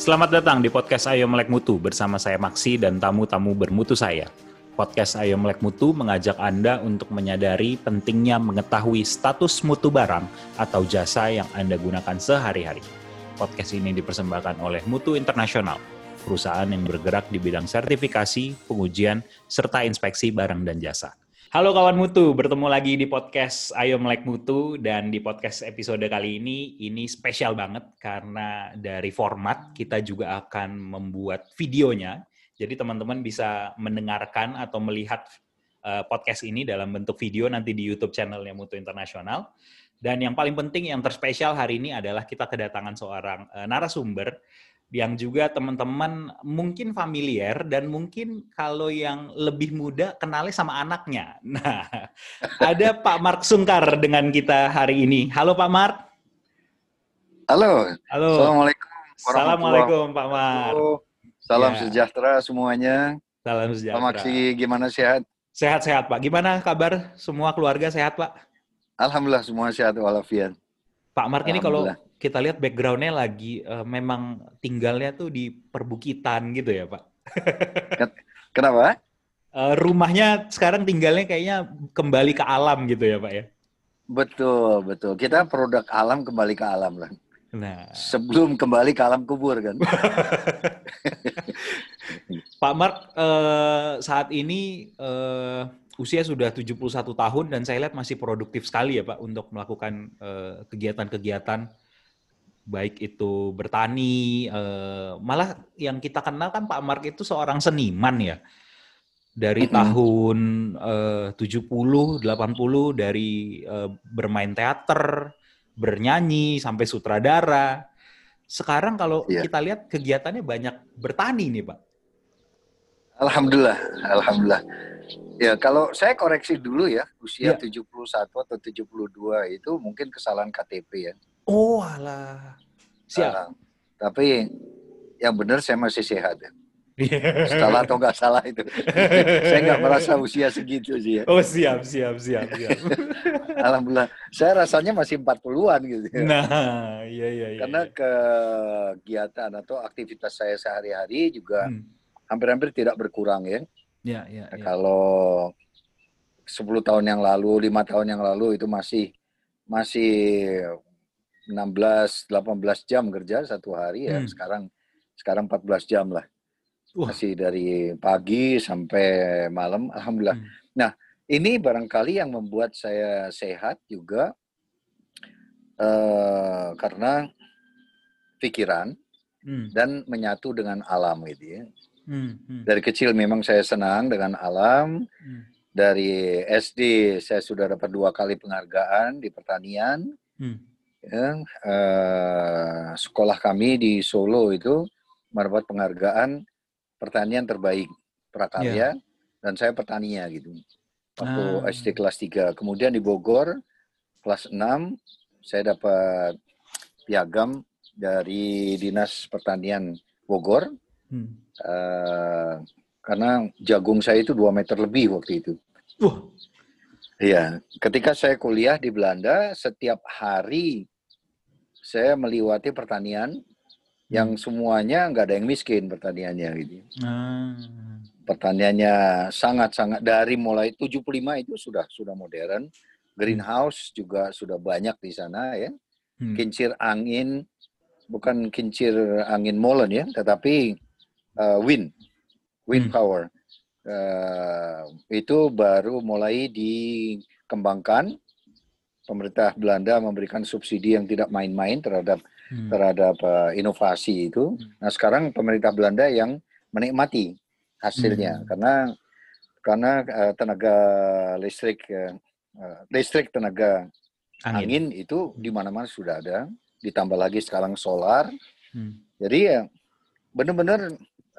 Selamat datang di podcast Ayo Melek Mutu bersama saya Maksi dan tamu-tamu bermutu saya. Podcast Ayo Melek Mutu mengajak Anda untuk menyadari pentingnya mengetahui status mutu barang atau jasa yang Anda gunakan sehari-hari. Podcast ini dipersembahkan oleh Mutu Internasional, perusahaan yang bergerak di bidang sertifikasi, pengujian, serta inspeksi barang dan jasa. Halo kawan mutu, bertemu lagi di podcast Ayo Melek Mutu dan di podcast episode kali ini ini spesial banget karena dari format kita juga akan membuat videonya. Jadi teman-teman bisa mendengarkan atau melihat uh, podcast ini dalam bentuk video nanti di YouTube channelnya Mutu Internasional. Dan yang paling penting yang terspesial hari ini adalah kita kedatangan seorang uh, narasumber yang juga teman-teman mungkin familiar dan mungkin kalau yang lebih muda kenalnya sama anaknya. Nah, ada Pak Mark Sungkar dengan kita hari ini. Halo Pak Mark. Halo. Halo. Assalamualaikum. Assalamualaikum Pak Mark. Salam Ya. sejahtera semuanya. Salam Pak sejahtera. Maksi gimana sehat? Sehat-sehat Pak. Gimana kabar semua keluarga sehat Pak? Alhamdulillah semua sehat walafiat. Pak Mark ini kalau. Kita lihat backgroundnya lagi eh, memang tinggalnya tuh di perbukitan gitu ya Pak. Kenapa? Eh, rumahnya sekarang tinggalnya kayaknya kembali ke alam gitu ya Pak ya. Betul, betul. Kita produk alam kembali ke alam lah. Nah, Sebelum kembali ke alam kubur kan. Pak Mark eh, saat ini eh, usia sudah 71 tahun dan saya lihat masih produktif sekali ya Pak untuk melakukan eh, kegiatan-kegiatan baik itu bertani, eh, malah yang kita kenal kan Pak Mark itu seorang seniman ya. Dari Mm-mm. tahun eh, 70, 80 dari eh, bermain teater, bernyanyi sampai sutradara. Sekarang kalau Iya. kita lihat kegiatannya banyak bertani nih, Pak. Alhamdulillah, alhamdulillah. Ya, kalau saya koreksi dulu ya, usia Iya. 71 atau 72 itu mungkin kesalahan KTP ya. Oh, alah. Siap. Ah, tapi yang benar saya masih sehat ya. Salah atau nggak salah itu. saya nggak merasa usia segitu sih ya. Oh, siap, siap, siap, siap. Alhamdulillah. Saya rasanya masih 40-an gitu ya. nah, iya, iya, iya. Karena iya. kegiatan atau aktivitas saya sehari-hari juga Hmm. hampir-hampir tidak berkurang ya. Ya, ya, ya. Kalau 10 tahun yang lalu, lima tahun yang lalu itu masih masih 16 18 jam kerja satu hari ya. Hmm. Sekarang sekarang 14 jam lah. Wah. Masih dari pagi sampai malam alhamdulillah. Hmm. Nah, ini barangkali yang membuat saya sehat juga eh, karena pikiran Hmm. dan menyatu dengan alam gitu ya. Hmm. Hmm. Dari kecil memang saya senang dengan alam. Hmm. Dari SD saya sudah dapat dua kali penghargaan di pertanian. Hmm. Ya. Eh, sekolah kami di Solo itu mendapat penghargaan pertanian terbaik prakarya dan saya petaninya gitu. Waktu Ah. SD kelas 3. Kemudian di Bogor kelas 6 saya dapat piagam dari Dinas Pertanian Bogor Hmm. eh, karena jagung saya itu 2 meter lebih waktu itu. Wah, Iya, ketika saya kuliah di Belanda, setiap hari saya melewati pertanian yang semuanya nggak ada yang miskin pertaniannya gitu. Ah. Pertaniannya sangat-sangat dari mulai 75 itu sudah sudah modern. Greenhouse juga sudah banyak di sana ya. Hmm. Kincir angin bukan kincir angin molen ya, tetapi uh, wind, wind Hmm. power. Uh, itu baru mulai dikembangkan. Pemerintah Belanda memberikan subsidi yang tidak main-main terhadap Hmm. terhadap uh, inovasi itu. Nah sekarang pemerintah Belanda yang menikmati hasilnya Hmm. karena karena uh, tenaga listrik uh, uh, listrik tenaga Angin. angin itu di mana-mana sudah ada. Ditambah lagi sekarang solar. Hmm. Jadi ya benar-benar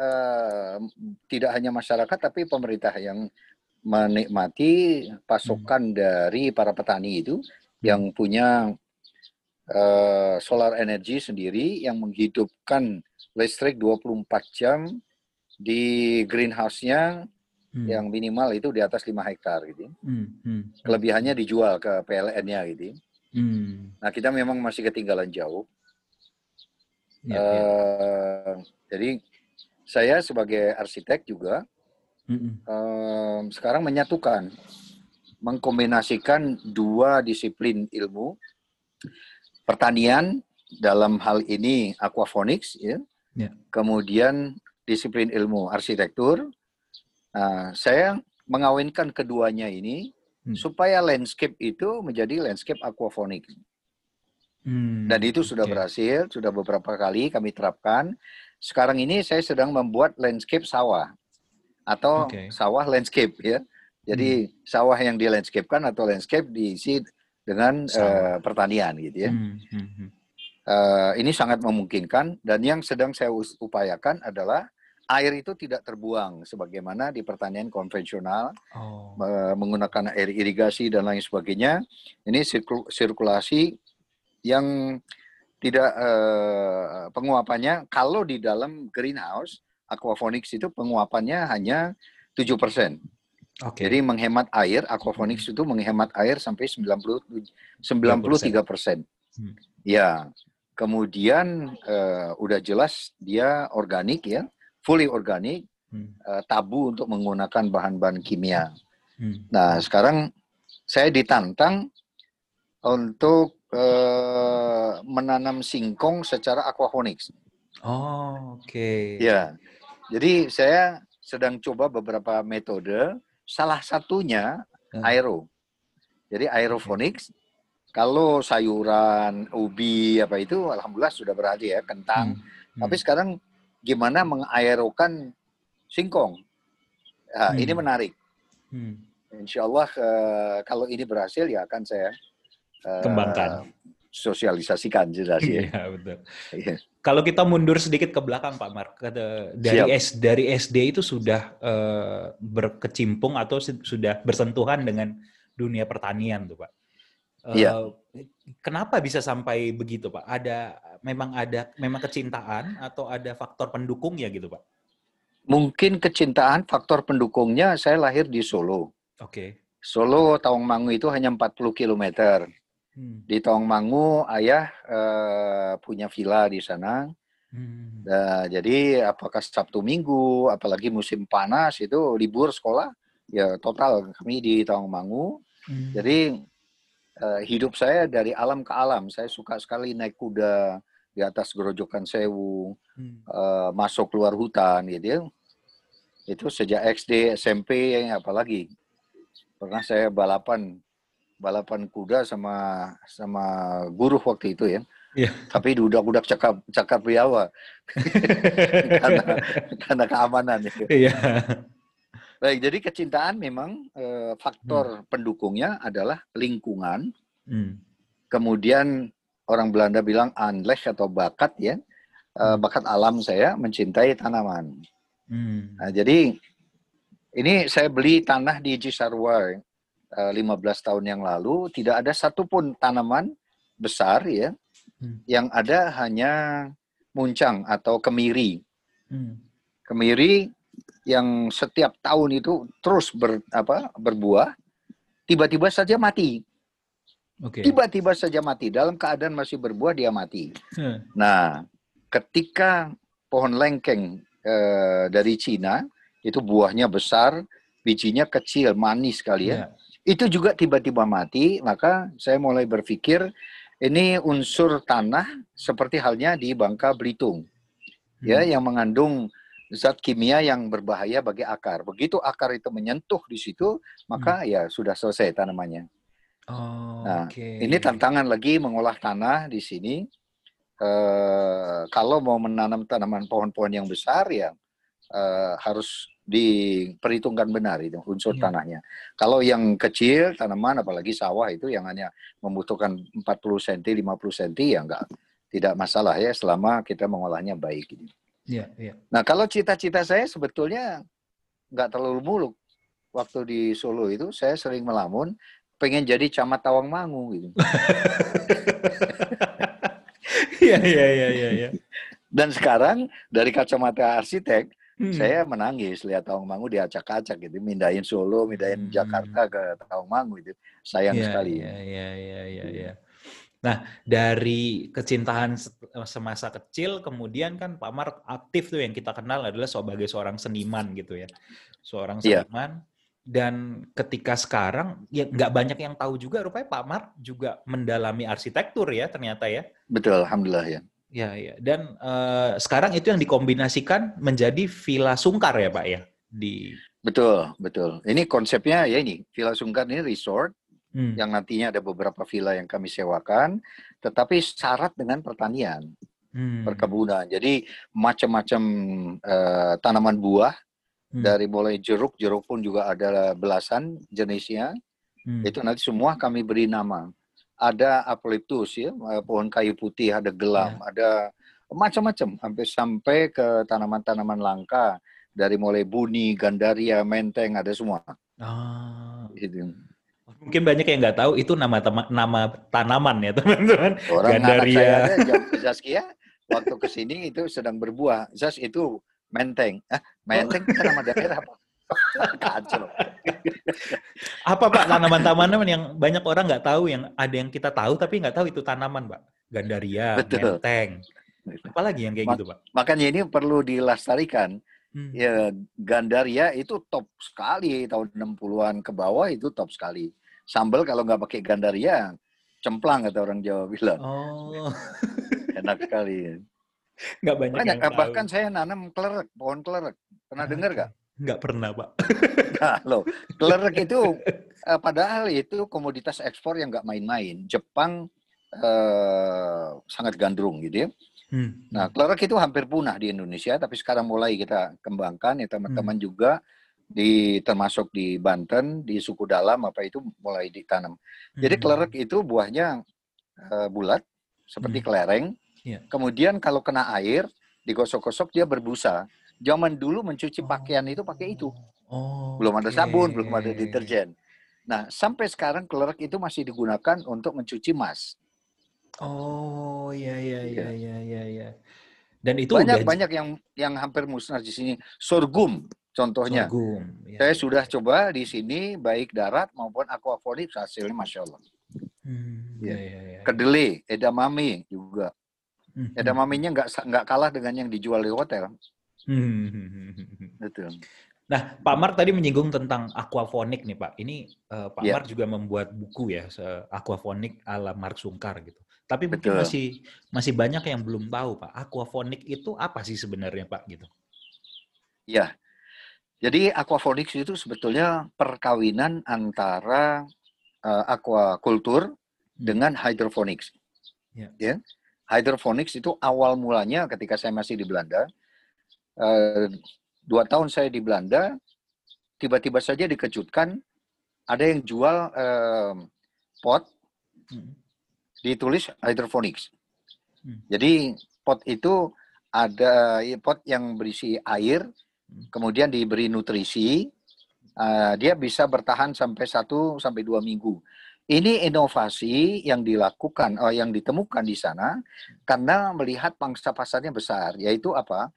eh, tidak hanya masyarakat tapi pemerintah yang menikmati pasokan dari para petani itu yang punya eh, solar energy sendiri yang menghidupkan listrik 24 jam di greenhouse-nya Hmm. yang minimal itu di atas 5 hektar gitu. Hmm. Hmm. Kelebihannya dijual ke PLN-nya gitu. Hmm. Nah, kita memang masih ketinggalan jauh. Ya, uh, ya. Jadi saya sebagai arsitek juga mm uh, sekarang menyatukan, mengkombinasikan dua disiplin ilmu, pertanian dalam hal ini aquaponics, ya, ya. kemudian disiplin ilmu arsitektur. Nah, saya mengawinkan keduanya ini hmm. supaya landscape itu menjadi landscape aquaponics. Hmm, Dan itu sudah okay. berhasil, sudah beberapa kali kami terapkan. Sekarang ini saya sedang membuat landscape sawah atau okay. sawah landscape ya. Jadi hmm. sawah yang di landscapekan atau landscape diisi dengan uh, pertanian gitu ya. Hmm, hmm. Uh, ini sangat memungkinkan dan yang sedang saya upayakan adalah air itu tidak terbuang sebagaimana di pertanian konvensional oh. menggunakan air irigasi dan lain sebagainya. Ini sirkulasi yang tidak uh, penguapannya kalau di dalam greenhouse aquaponics itu penguapannya hanya 7%. Okay. Jadi menghemat air, aquaponics itu menghemat air sampai 90 93 persen. Hmm. Ya, kemudian uh, udah jelas dia organik ya, fully organik, hmm. uh, tabu untuk menggunakan bahan-bahan kimia. Hmm. Nah sekarang saya ditantang untuk uh, menanam singkong secara aquaponics. Oh, oke. Okay. Ya. Jadi saya sedang coba beberapa metode, salah satunya hmm. aero. Jadi aeroponics. Kalau sayuran, ubi apa itu alhamdulillah sudah berhasil ya, kentang. Hmm. Hmm. Tapi sekarang gimana mengaerokan singkong? Nah, hmm. ini menarik. Hmm. Insya Allah uh, kalau ini berhasil ya akan saya uh, kembangkan sosialisasikan jelas ya. Iya betul. Iya. Kalau kita mundur sedikit ke belakang Pak Mark, dari S dari SD itu sudah uh, berkecimpung atau sudah bersentuhan dengan dunia pertanian tuh Pak. Uh, kenapa bisa sampai begitu Pak? Ada memang ada memang kecintaan atau ada faktor pendukung ya gitu Pak? Mungkin kecintaan faktor pendukungnya saya lahir di Solo. Oke. Okay. Solo Tawangmangu itu hanya 40 kilometer Hmm. Di Tawangmangu ayah uh, punya villa di sana. Hmm. Nah, jadi apakah Sabtu Minggu, apalagi musim panas itu libur sekolah, ya total kami di Tawangmangu. Hmm. Jadi uh, hidup saya dari alam ke alam. Saya suka sekali naik kuda di atas gerojokan sewu, hmm. uh, masuk keluar hutan gitu. Ya. Itu sejak SD, SMP, apalagi pernah saya balapan balapan kuda sama sama guru waktu itu ya. Yeah. Tapi udah-udah cakap cakap biawa karena karena keamanan ya. Iya. Baik, jadi kecintaan memang eh, faktor hmm. pendukungnya adalah lingkungan. Hmm. Kemudian orang Belanda bilang unleash atau bakat ya, eh, bakat alam saya mencintai tanaman. Hmm. Nah, jadi ini saya beli tanah di Cisarua 15 eh, tahun yang lalu tidak ada satupun tanaman besar ya hmm. yang ada hanya muncang atau kemiri. Hmm. Kemiri yang setiap tahun itu terus ber, apa, berbuah, tiba-tiba saja mati. Okay. Tiba-tiba saja mati. Dalam keadaan masih berbuah dia mati. Hmm. Nah, ketika pohon lengkeng eh, dari Cina itu buahnya besar, bijinya kecil, manis sekali ya. Yeah itu juga tiba-tiba mati, maka saya mulai berpikir ini unsur tanah seperti halnya di Bangka Belitung. Ya, hmm. yang mengandung zat kimia yang berbahaya bagi akar. Begitu akar itu menyentuh di situ, maka hmm. ya sudah selesai tanamannya. Oh, nah, okay. ini tantangan lagi mengolah tanah di sini. Uh, kalau mau menanam tanaman pohon-pohon yang besar ya uh, harus diperhitungkan benar itu unsur ya. tanahnya. Kalau yang kecil tanaman apalagi sawah itu yang hanya membutuhkan 40 cm, 50 cm ya enggak tidak masalah ya selama kita mengolahnya baik gitu. Ya, ya. Nah, kalau cita-cita saya sebetulnya nggak terlalu muluk. Waktu di Solo itu saya sering melamun pengen jadi camat Tawangmangu gitu. Iya, iya, iya, iya, iya. Dan sekarang dari kacamata arsitek, Hmm. Saya menangis lihat Tawangmangu diacak-acak gitu, mindahin Solo, mindahin hmm. Jakarta ke Tawangmangu itu. Sayang yeah, sekali. Iya, iya, iya, iya, iya. Nah, dari kecintaan semasa kecil, kemudian kan Pak Mar aktif tuh yang kita kenal adalah sebagai seorang seniman gitu ya. Seorang iya. seniman. Yeah. Dan ketika sekarang, ya nggak banyak yang tahu juga rupanya Pak Mar juga mendalami arsitektur ya ternyata ya. Betul, Alhamdulillah ya. Ya, ya. Dan uh, sekarang itu yang dikombinasikan menjadi Villa Sungkar ya Pak ya? Di... Betul, betul. Ini konsepnya ya ini, Villa Sungkar ini resort hmm. yang nantinya ada beberapa villa yang kami sewakan, tetapi syarat dengan pertanian, hmm. perkebunan. Jadi macam-macam uh, tanaman buah hmm. dari mulai jeruk, jeruk pun juga ada belasan jenisnya. Hmm. Itu nanti semua kami beri nama. Ada eucalyptus ya, eh, pohon kayu putih, ada gelam, ya. ada macam-macam sampai sampai ke tanaman-tanaman langka dari mulai buni, gandaria, menteng ada semua. Ah. Itu. Mungkin banyak yang nggak tahu itu nama nama tanaman ya teman-teman. Orang Gandaria. saya Zaskia waktu ke sini itu sedang berbuah. Zas itu menteng. Ah, menteng itu nama daerah apa? Kacau. apa Pak tanaman-tanaman yang banyak orang nggak tahu yang ada yang kita tahu tapi nggak tahu itu tanaman Pak? Gandaria, Betul. menteng. Apalagi yang kayak Ma gitu Pak? Makanya ini perlu dilestarikan. Hmm. Ya Gandaria itu top sekali tahun 60-an ke bawah itu top sekali sambal kalau nggak pakai gandaria cemplang kata orang Jawa bilang. Oh. Enak sekali. Nggak banyak, banyak yang Bahkan tahu. saya nanam klerek, pohon klerek. Pernah ah, dengar nggak? Nggak pernah, Pak. nah, loh. Klerek itu, eh, padahal itu komoditas ekspor yang nggak main-main. Jepang eh, sangat gandrung gitu ya. Hmm. Nah, klerek itu hampir punah di Indonesia, tapi sekarang mulai kita kembangkan ya teman-teman hmm. juga di termasuk di Banten di suku dalam apa itu mulai ditanam. Jadi hmm. klerek itu buahnya uh, bulat seperti hmm. kelereng. Yeah. Kemudian kalau kena air digosok-gosok dia berbusa. Zaman dulu mencuci pakaian itu pakai itu. Oh, belum ada sabun, belum ada deterjen. Nah, sampai sekarang klerek itu masih digunakan untuk mencuci emas. Oh, iya iya iya iya iya. Ya. Dan itu banyak udah... banyak yang yang hampir musnah di sini. Sorghum Contohnya, Sorghum, ya. saya sudah coba di sini baik darat maupun aquaponik hasilnya masya Allah. Hmm, ya. Ya, ya, ya. Kedelai, edamame juga. Hmm. Edamamenya nggak nggak kalah dengan yang dijual di hotel. Hmm. Betul. Nah, Pak Mar tadi menyinggung tentang aquaponik nih Pak. Ini uh, Pak ya. Mar juga membuat buku ya, aquaponik ala Mark Sungkar gitu. Tapi Betul. mungkin masih masih banyak yang belum tahu Pak. Aquaponik itu apa sih sebenarnya Pak gitu? Ya, jadi aquaponics itu sebetulnya perkawinan antara uh, aquaculture dengan hydroponics. Ya. ya. Hydroponics itu awal mulanya ketika saya masih di Belanda. Uh, dua tahun saya di Belanda, tiba-tiba saja dikejutkan ada yang jual uh, pot hmm. ditulis hydroponics. Hmm. Jadi pot itu ada pot yang berisi air kemudian diberi nutrisi, uh, dia bisa bertahan sampai satu sampai dua minggu. Ini inovasi yang dilakukan, uh, yang ditemukan di sana karena melihat pangsa pasarnya besar, yaitu apa?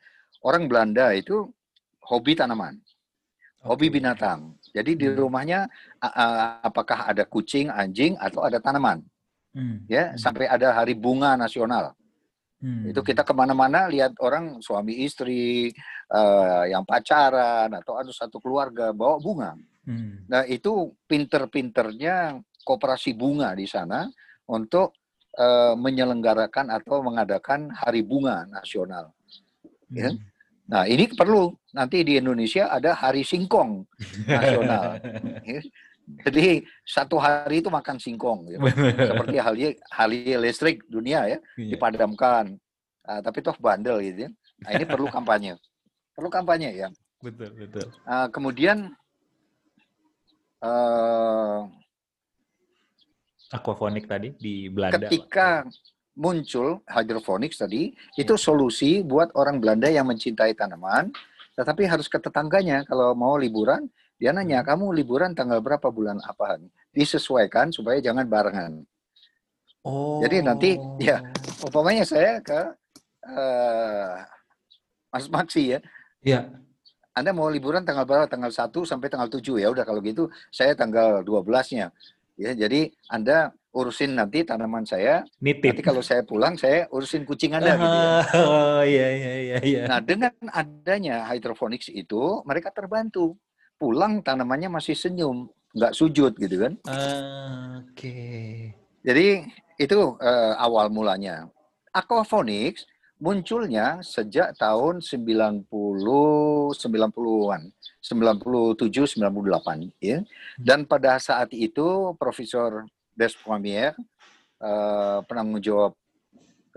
Orang Belanda itu hobi tanaman, okay. hobi binatang. Jadi di hmm. rumahnya apakah ada kucing, anjing, atau ada tanaman, hmm. ya hmm. sampai ada hari bunga nasional. Hmm. Itu kita ke mana-mana lihat orang suami istri uh, yang pacaran atau ada satu keluarga bawa bunga. Hmm. Nah itu pinter-pinternya kooperasi bunga di sana untuk uh, menyelenggarakan atau mengadakan hari bunga nasional. Ya. Hmm. Ya. Nah ini perlu nanti di Indonesia ada hari singkong nasional. ya. Jadi satu hari itu makan singkong, gitu. seperti hal hal listrik dunia ya iya. dipadamkan, uh, tapi toh bandel gitu ya. Nah ini perlu kampanye, perlu kampanye ya. Betul betul. Uh, kemudian uh, aquaponik tadi di Belanda. Ketika muncul hydroponics tadi, ya. itu solusi buat orang Belanda yang mencintai tanaman, tetapi harus ke tetangganya kalau mau liburan dia nanya, hmm. kamu liburan tanggal berapa bulan apa? Disesuaikan supaya jangan barengan. Oh. Jadi nanti ya, umpamanya saya ke uh, Mas Maksi ya. Iya. Anda mau liburan tanggal berapa? Tanggal 1 sampai tanggal 7 ya. Udah kalau gitu saya tanggal 12-nya. Ya, jadi Anda urusin nanti tanaman saya. Nitip. Nanti kalau saya pulang, saya urusin kucing Anda. Uh, gitu ya. Oh iya iya iya. iya. Nah dengan adanya hydroponics itu, mereka terbantu. Pulang tanamannya masih senyum, nggak sujud gitu kan. Uh, Oke. Okay. Jadi itu uh, awal mulanya. Aquaponics munculnya sejak tahun 90 90-an, 97 98 ya. Dan pada saat itu Profesor Des Poirier, uh, penanggung jawab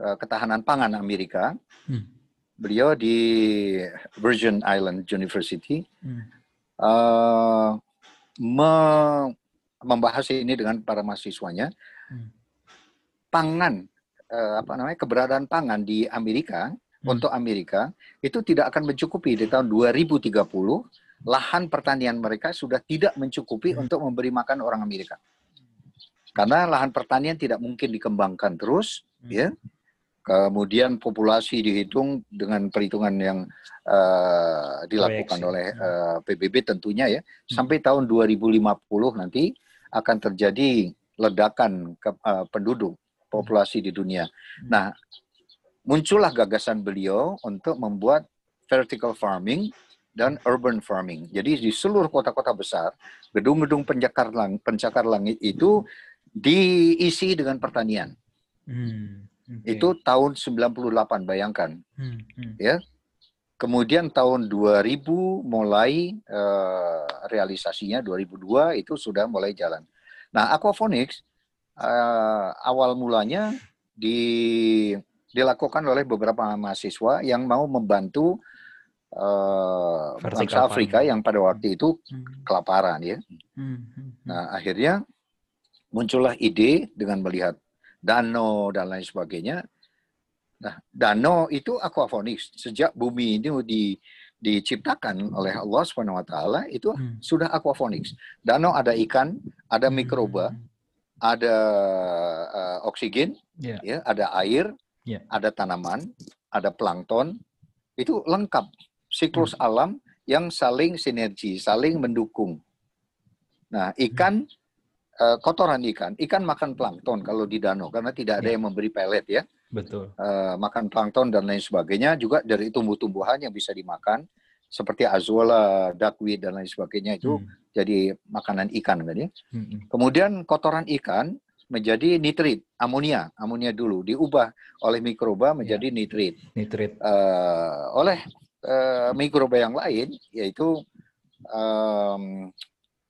uh, ketahanan pangan Amerika. Hmm. Beliau di Virgin Island University hmm. uh, me membahas ini dengan para mahasiswanya. Hmm. Pangan, uh, apa namanya keberadaan pangan di Amerika hmm. untuk Amerika itu tidak akan mencukupi di tahun 2030 lahan pertanian mereka sudah tidak mencukupi hmm. untuk memberi makan orang Amerika. Karena lahan pertanian tidak mungkin dikembangkan terus, hmm. ya. Kemudian populasi dihitung dengan perhitungan yang uh, dilakukan Proyeksi. oleh uh, eh, PBB tentunya ya. Hmm. Sampai tahun 2050 nanti akan terjadi ledakan ke, uh, penduduk populasi di dunia. Hmm. Nah, muncullah gagasan beliau untuk membuat vertical farming dan urban farming. Jadi di seluruh kota-kota besar, gedung-gedung pencakar langit, pencakar langit itu diisi dengan pertanian. Hmm, okay. Itu tahun 98 bayangkan. Hmm, hmm. Ya. Kemudian tahun 2000 mulai uh, realisasinya 2002 itu sudah mulai jalan. Nah, aquaponics uh, awal mulanya di dilakukan oleh beberapa mahasiswa yang mau membantu uh, bangsa Afrika yang pada waktu itu hmm. kelaparan ya. Hmm, hmm, nah, akhirnya muncullah ide dengan melihat danau dan lain sebagainya. Nah, danau itu aquaponics. Sejak bumi ini di, diciptakan oleh Allah Subhanahu wa taala itu hmm. sudah aquaponics. Danau ada ikan, ada hmm. mikroba, ada uh, oksigen, yeah. ya, ada air, yeah. ada tanaman, ada plankton. Itu lengkap siklus hmm. alam yang saling sinergi, saling mendukung. Nah, ikan hmm uh, kotoran ikan. Ikan makan plankton kalau di danau karena tidak ada ya. yang memberi pelet ya. Betul. Uh, makan plankton dan lain sebagainya juga dari tumbuh-tumbuhan yang bisa dimakan seperti azola, duckweed dan lain sebagainya itu hmm. jadi makanan ikan kan ya. Hmm. Kemudian kotoran ikan menjadi nitrit, amonia, amonia dulu diubah oleh mikroba menjadi ya. nitrit. Nitrit. Uh, oleh uh, mikroba yang lain yaitu um,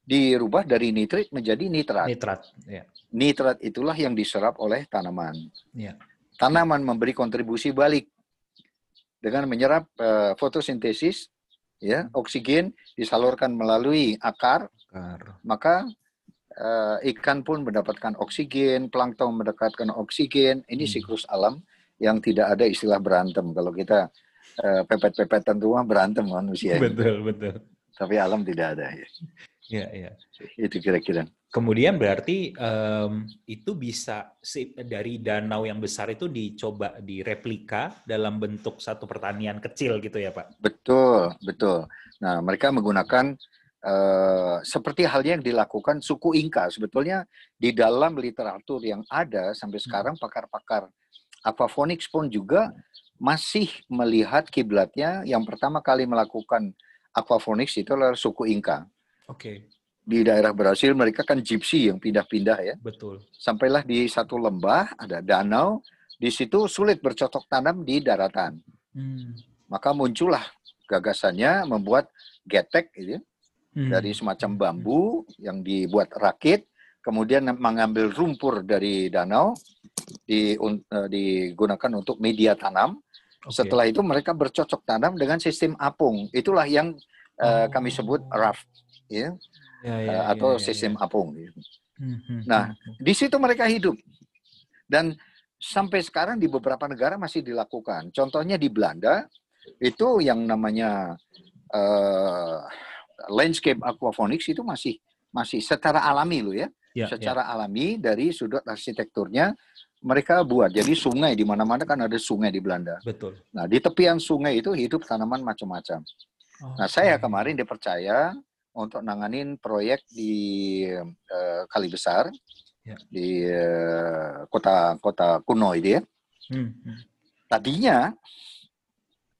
dirubah dari nitrit menjadi nitrat. Nitrat, ya. Nitrat itulah yang diserap oleh tanaman. Ya. Tanaman memberi kontribusi balik dengan menyerap uh, fotosintesis, ya, oksigen disalurkan melalui akar, akar. maka uh, ikan pun mendapatkan oksigen, plankton mendapatkan oksigen. Ini hmm. siklus alam yang tidak ada istilah berantem. Kalau kita uh, pepet-pepetan rumah berantem manusia. Betul, betul. Tapi alam tidak ada. Ya. Iya, iya. Itu kira-kira. Kemudian berarti um, itu bisa dari danau yang besar itu dicoba direplika dalam bentuk satu pertanian kecil gitu ya Pak? Betul, betul. Nah mereka menggunakan uh, seperti halnya yang dilakukan suku Inka. Sebetulnya di dalam literatur yang ada sampai hmm. sekarang pakar-pakar aquaponics pun juga masih melihat kiblatnya yang pertama kali melakukan aquaponics itu adalah suku Inka. Oke. Okay. Di daerah Brasil mereka kan gypsy yang pindah-pindah ya. Betul. Sampailah di satu lembah ada danau, di situ sulit bercocok tanam di daratan. Hmm. Maka muncullah gagasannya membuat getek gitu, ya. hmm. dari semacam bambu yang dibuat rakit, kemudian mengambil rumpur dari danau di, uh, digunakan untuk media tanam. Okay. Setelah itu mereka bercocok tanam dengan sistem apung. Itulah yang uh, oh. kami sebut raft ya, ya, ya uh, atau ya, ya, sistem ya. apung. Gitu. Hmm, hmm, nah, hmm, di situ mereka hidup dan sampai sekarang di beberapa negara masih dilakukan. Contohnya di Belanda itu yang namanya uh, landscape aquaponics itu masih masih secara alami loh ya, ya secara ya. alami dari sudut arsitekturnya mereka buat. Jadi sungai di mana-mana kan ada sungai di Belanda. Betul. Nah di tepian sungai itu hidup tanaman macam-macam. Oh, nah saya kemarin dipercaya untuk nanganin proyek di uh, Kali Besar ya. di uh, kota kota kuno itu ya. Hmm. hmm. Tadinya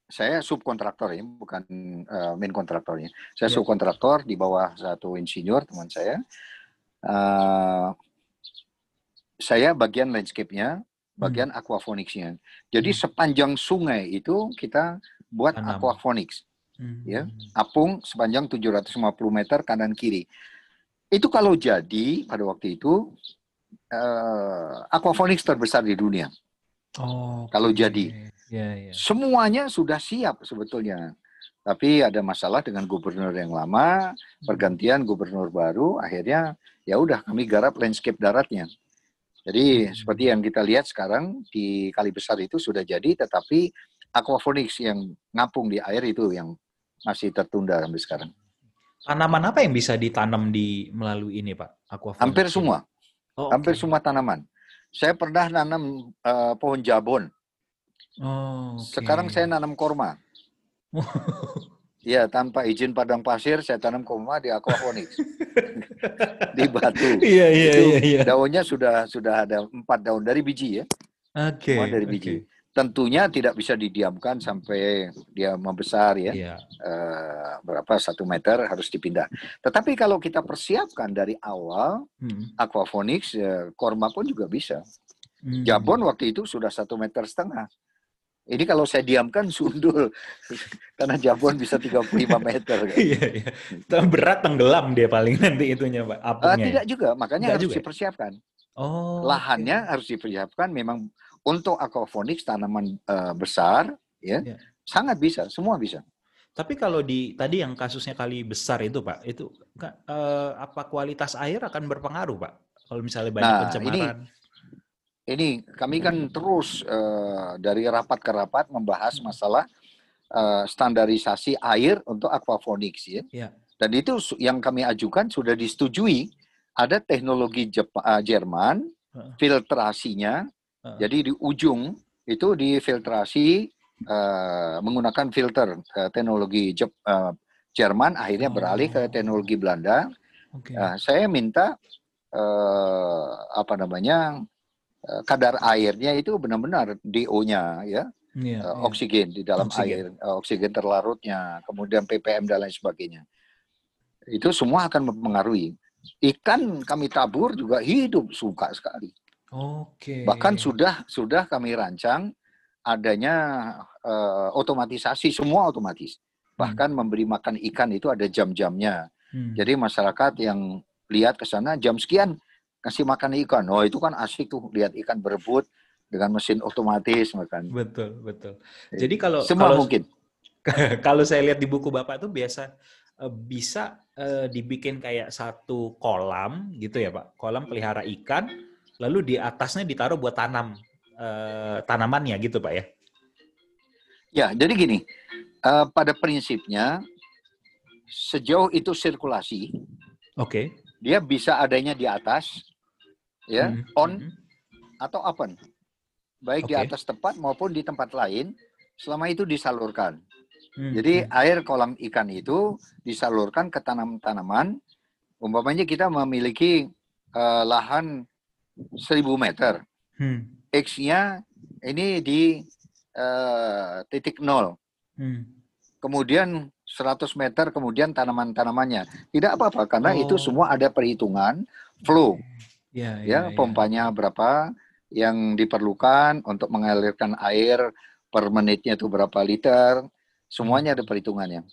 saya subkontraktor ya, bukan uh, main kontraktornya. Saya ya. subkontraktor di bawah satu insinyur teman saya. Uh, saya bagian landscape-nya, bagian hmm. aquaponics-nya. Jadi hmm. sepanjang sungai itu kita buat Tanam. aquaponics. Hmm. Ya, apung sepanjang 750 meter kanan kiri. Itu kalau jadi pada waktu itu uh, aquaponics terbesar di dunia. Oh, kalau okay. jadi. Yeah, yeah. Semuanya sudah siap sebetulnya. Tapi ada masalah dengan gubernur yang lama, pergantian gubernur baru, akhirnya ya udah kami garap landscape daratnya. Jadi hmm. seperti yang kita lihat sekarang di Kali Besar itu sudah jadi, tetapi aquaponics yang ngapung di air itu yang masih tertunda sampai sekarang. Tanaman apa yang bisa ditanam di melalui ini, Pak? Aquaponics. Hampir semua. Oh, Hampir semua tanaman. Saya pernah nanam uh, pohon jabon. Oh, okay. Sekarang saya nanam korma. Iya, tanpa izin padang pasir saya tanam korma di aquaponics. di batu. Iya, iya, iya, iya. Daunnya sudah sudah ada empat daun dari biji ya. Oke. Okay, dari biji. Tentunya tidak bisa didiamkan sampai dia membesar ya. Yeah. Uh, berapa satu meter harus dipindah. Tetapi kalau kita persiapkan dari awal, hmm. aquaponics, uh, korma pun juga bisa. Hmm. Jabon waktu itu sudah satu meter setengah. Ini kalau saya diamkan sundul karena jabon bisa 35 meter. Kan? iya, iya. Berat tenggelam dia paling nanti itunya, Pak. uh, tidak ya? juga, makanya tidak harus juga. Ya? dipersiapkan. Oh. Lahannya okay. harus dipersiapkan memang untuk aquaponics tanaman uh, besar ya, ya. Sangat bisa, semua bisa. Tapi kalau di tadi yang kasusnya kali besar itu, Pak, itu uh, apa kualitas air akan berpengaruh, Pak? Kalau misalnya banyak nah, pencemaran. Ini ini kami kan terus uh, dari rapat ke rapat membahas masalah uh, standarisasi air untuk aquaponics ya. ya. Dan itu yang kami ajukan sudah disetujui. Ada teknologi Jep Jerman, filtrasinya. Uh. Jadi di ujung itu difiltrasi uh, menggunakan filter uh, teknologi Jep, uh, Jerman, akhirnya beralih ke oh. teknologi Belanda. Okay. Uh, saya minta uh, apa namanya Eh, kadar airnya itu benar-benar DO-nya ya. Yeah, uh, oksigen di dalam oksigen. air, uh, oksigen terlarutnya, kemudian ppm dan lain sebagainya. Itu semua akan mempengaruhi. Ikan kami tabur juga hidup suka sekali. Oke. Okay. Bahkan sudah sudah kami rancang adanya uh, otomatisasi semua otomatis. Bahkan hmm. memberi makan ikan itu ada jam-jamnya. Hmm. Jadi masyarakat yang lihat ke sana jam sekian kasih makan ikan. Oh itu kan asik tuh lihat ikan berebut dengan mesin otomatis makan. Betul betul. Iya. Jadi kalau semua kalau, mungkin. kalau saya lihat di buku bapak tuh biasa eh, bisa uh, dibikin kayak satu kolam gitu ya pak, kolam pelihara ikan, lalu di atasnya ditaruh buat tanam uh, tanamannya gitu pak ya? Ya jadi gini, uh, pada prinsipnya sejauh itu sirkulasi, oke, okay. dia bisa adanya di atas, ya hmm. on hmm. atau open baik okay. di atas tempat maupun di tempat lain selama itu disalurkan hmm. jadi hmm. air kolam ikan itu disalurkan ke tanam-tanaman umpamanya kita memiliki uh, lahan 1000 meter hmm. x-nya ini di uh, titik nol hmm. kemudian 100 meter kemudian tanaman-tanamannya tidak apa-apa karena oh. itu semua ada perhitungan flow Ya, ya, ya pompanya ya. berapa yang diperlukan untuk mengalirkan air per menitnya itu berapa liter, semuanya ada perhitungannya.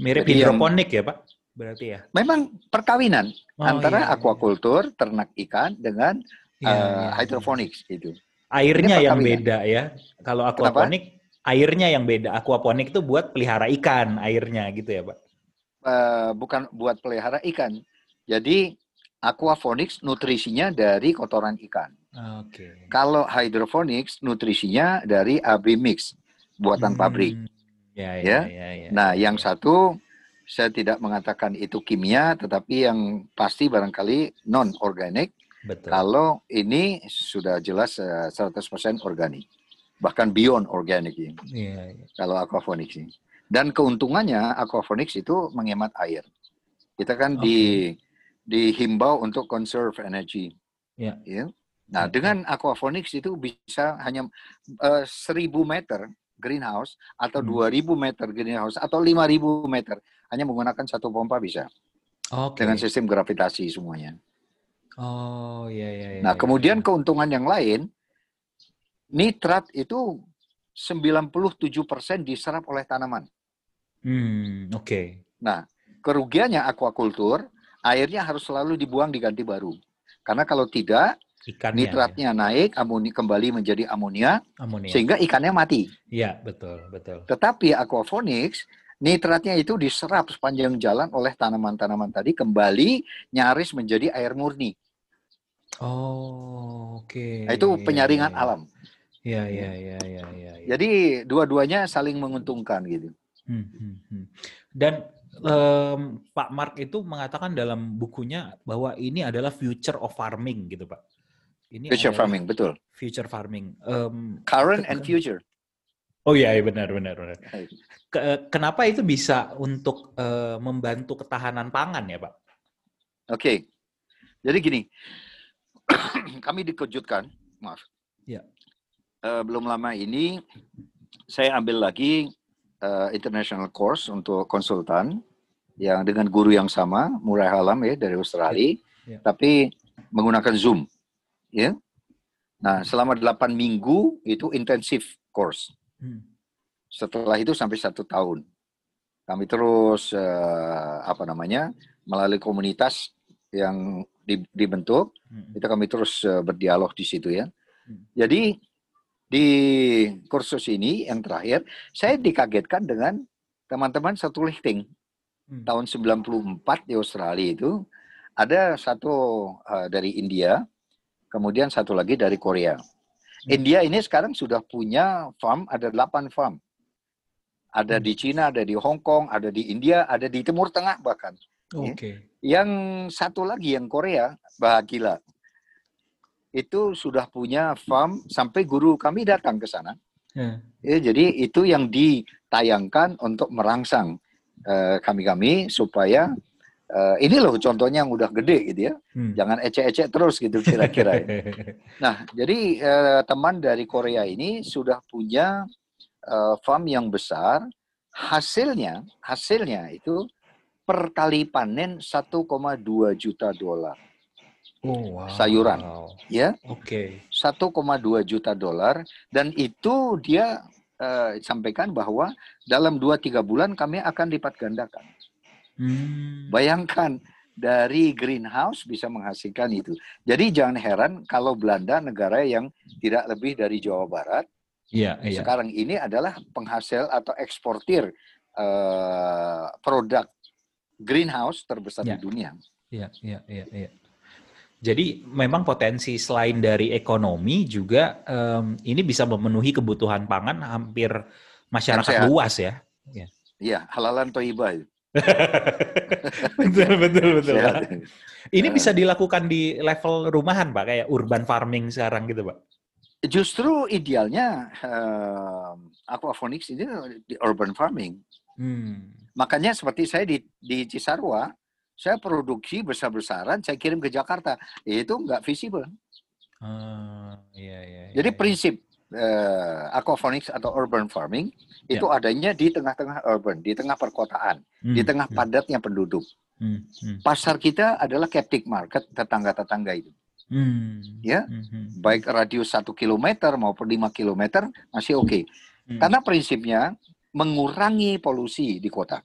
Mirip Jadi hidroponik yang, ya Pak? Berarti ya? Memang perkawinan oh, antara iya, iya. aquaculture, iya. ternak ikan dengan iya, uh, iya, hydroponics iya. itu. Airnya yang beda ya. Kalau aquaponik, Kenapa? airnya yang beda. Aquaponik itu buat pelihara ikan airnya gitu ya Pak? Uh, bukan buat pelihara ikan. Jadi aquaponics nutrisinya dari kotoran ikan. Okay. Kalau hydroponics nutrisinya dari AB mix buatan hmm. pabrik. Ya, ya, ya. ya, ya nah, ya, yang ya. satu saya tidak mengatakan itu kimia, tetapi yang pasti barangkali non organik. Betul. Kalau ini sudah jelas 100% eh, organik, bahkan beyond organik ini. Ya, ya. Kalau aquaponics ini. Dan keuntungannya aquaponics itu menghemat air. Kita kan okay. di dihimbau untuk conserve energy. Ya. ya. Nah, ya. dengan aquaponics itu bisa hanya uh, 1000 meter greenhouse atau hmm. 2000 meter greenhouse atau 5000 meter hanya menggunakan satu pompa bisa. Okay. Dengan sistem gravitasi semuanya. Oh, iya iya iya. Nah, kemudian ya. keuntungan yang lain nitrat itu 97% diserap oleh tanaman. Hmm, oke. Okay. Nah, kerugiannya aquaculture, airnya harus selalu dibuang diganti baru. Karena kalau tidak, Ikannya, nitratnya ya. naik, amoni kembali menjadi amonia, amonia, sehingga ikannya mati. Iya, betul, betul. Tetapi aquaponics, nitratnya itu diserap sepanjang jalan oleh tanaman-tanaman tadi kembali nyaris menjadi air murni. Oh, oke. Okay. Nah, itu penyaringan ya, ya. alam. Iya, iya, iya, iya, ya, ya. Jadi dua-duanya saling menguntungkan gitu. Hmm, hmm, hmm. Dan um, Pak Mark itu mengatakan dalam bukunya bahwa ini adalah future of farming gitu, Pak. Ini future farming, betul. Future farming. Um, Current and future. Oh iya, iya benar, benar, benar. Ke, kenapa itu bisa untuk uh, membantu ketahanan pangan ya, Pak? Oke. Okay. Jadi gini, kami dikejutkan, maaf. Ya uh, belum lama ini saya ambil lagi uh, international course untuk konsultan yang dengan guru yang sama, Murai Halam ya dari Australia, yeah. Yeah. tapi menggunakan Zoom, ya. Nah, selama 8 minggu itu intensif course. Hmm. Setelah itu sampai satu tahun, kami terus uh, apa namanya melalui komunitas yang dibentuk, hmm. itu kami terus uh, berdialog di situ ya. Hmm. Jadi di kursus ini yang terakhir, saya dikagetkan dengan teman-teman satu lifting. Hmm. Tahun 94 di Australia itu, ada satu uh, dari India, kemudian satu lagi dari Korea. Hmm. India ini sekarang sudah punya farm, ada 8 farm. Ada hmm. di Cina, ada di Hong Kong, ada di India, ada di Timur Tengah bahkan. Oke. Okay. Yang satu lagi yang Korea, bahagia itu sudah punya farm sampai guru kami datang ke sana. Yeah. Ya, jadi itu yang ditayangkan untuk merangsang eh, kami-kami supaya uh, ini loh contohnya yang udah gede gitu ya. Hmm. Jangan ecek-ecek terus gitu kira-kira. nah, jadi uh, teman dari Korea ini sudah punya uh, farm yang besar. Hasilnya, hasilnya itu per kali panen 1,2 juta dolar. Oh, wow. sayuran, ya. Oke. Okay. 1,2 juta dolar dan itu dia uh, sampaikan bahwa dalam 2-3 bulan kami akan lipat gandakan. Hmm. Bayangkan dari greenhouse bisa menghasilkan itu. Jadi jangan heran kalau Belanda negara yang tidak lebih dari Jawa Barat. Iya, iya. Sekarang ini adalah penghasil atau eksportir uh, produk greenhouse terbesar ya. di dunia. Iya, iya, iya, iya. Jadi memang potensi selain dari ekonomi juga um, ini bisa memenuhi kebutuhan pangan hampir masyarakat luas ya. Iya, ya, halalan toibah. betul betul betul. Pak. Ini uh, bisa dilakukan di level rumahan Pak, kayak urban farming sekarang gitu Pak. Justru idealnya uh, aquaponics ini di urban farming. Hmm. Makanya seperti saya di, di Cisarua, saya produksi besar-besaran, saya kirim ke Jakarta. Itu nggak visible. Uh, iya, iya, iya, Jadi iya. prinsip uh, aquaponics atau urban farming itu ya. adanya di tengah-tengah urban, di tengah perkotaan, hmm. di tengah hmm. padatnya penduduk. Hmm. Hmm. Pasar kita adalah captive market, tetangga-tetangga itu. Hmm. Ya, hmm. hmm. baik radius satu kilometer maupun lima kilometer masih oke. Okay. Hmm. Karena prinsipnya mengurangi polusi di kota.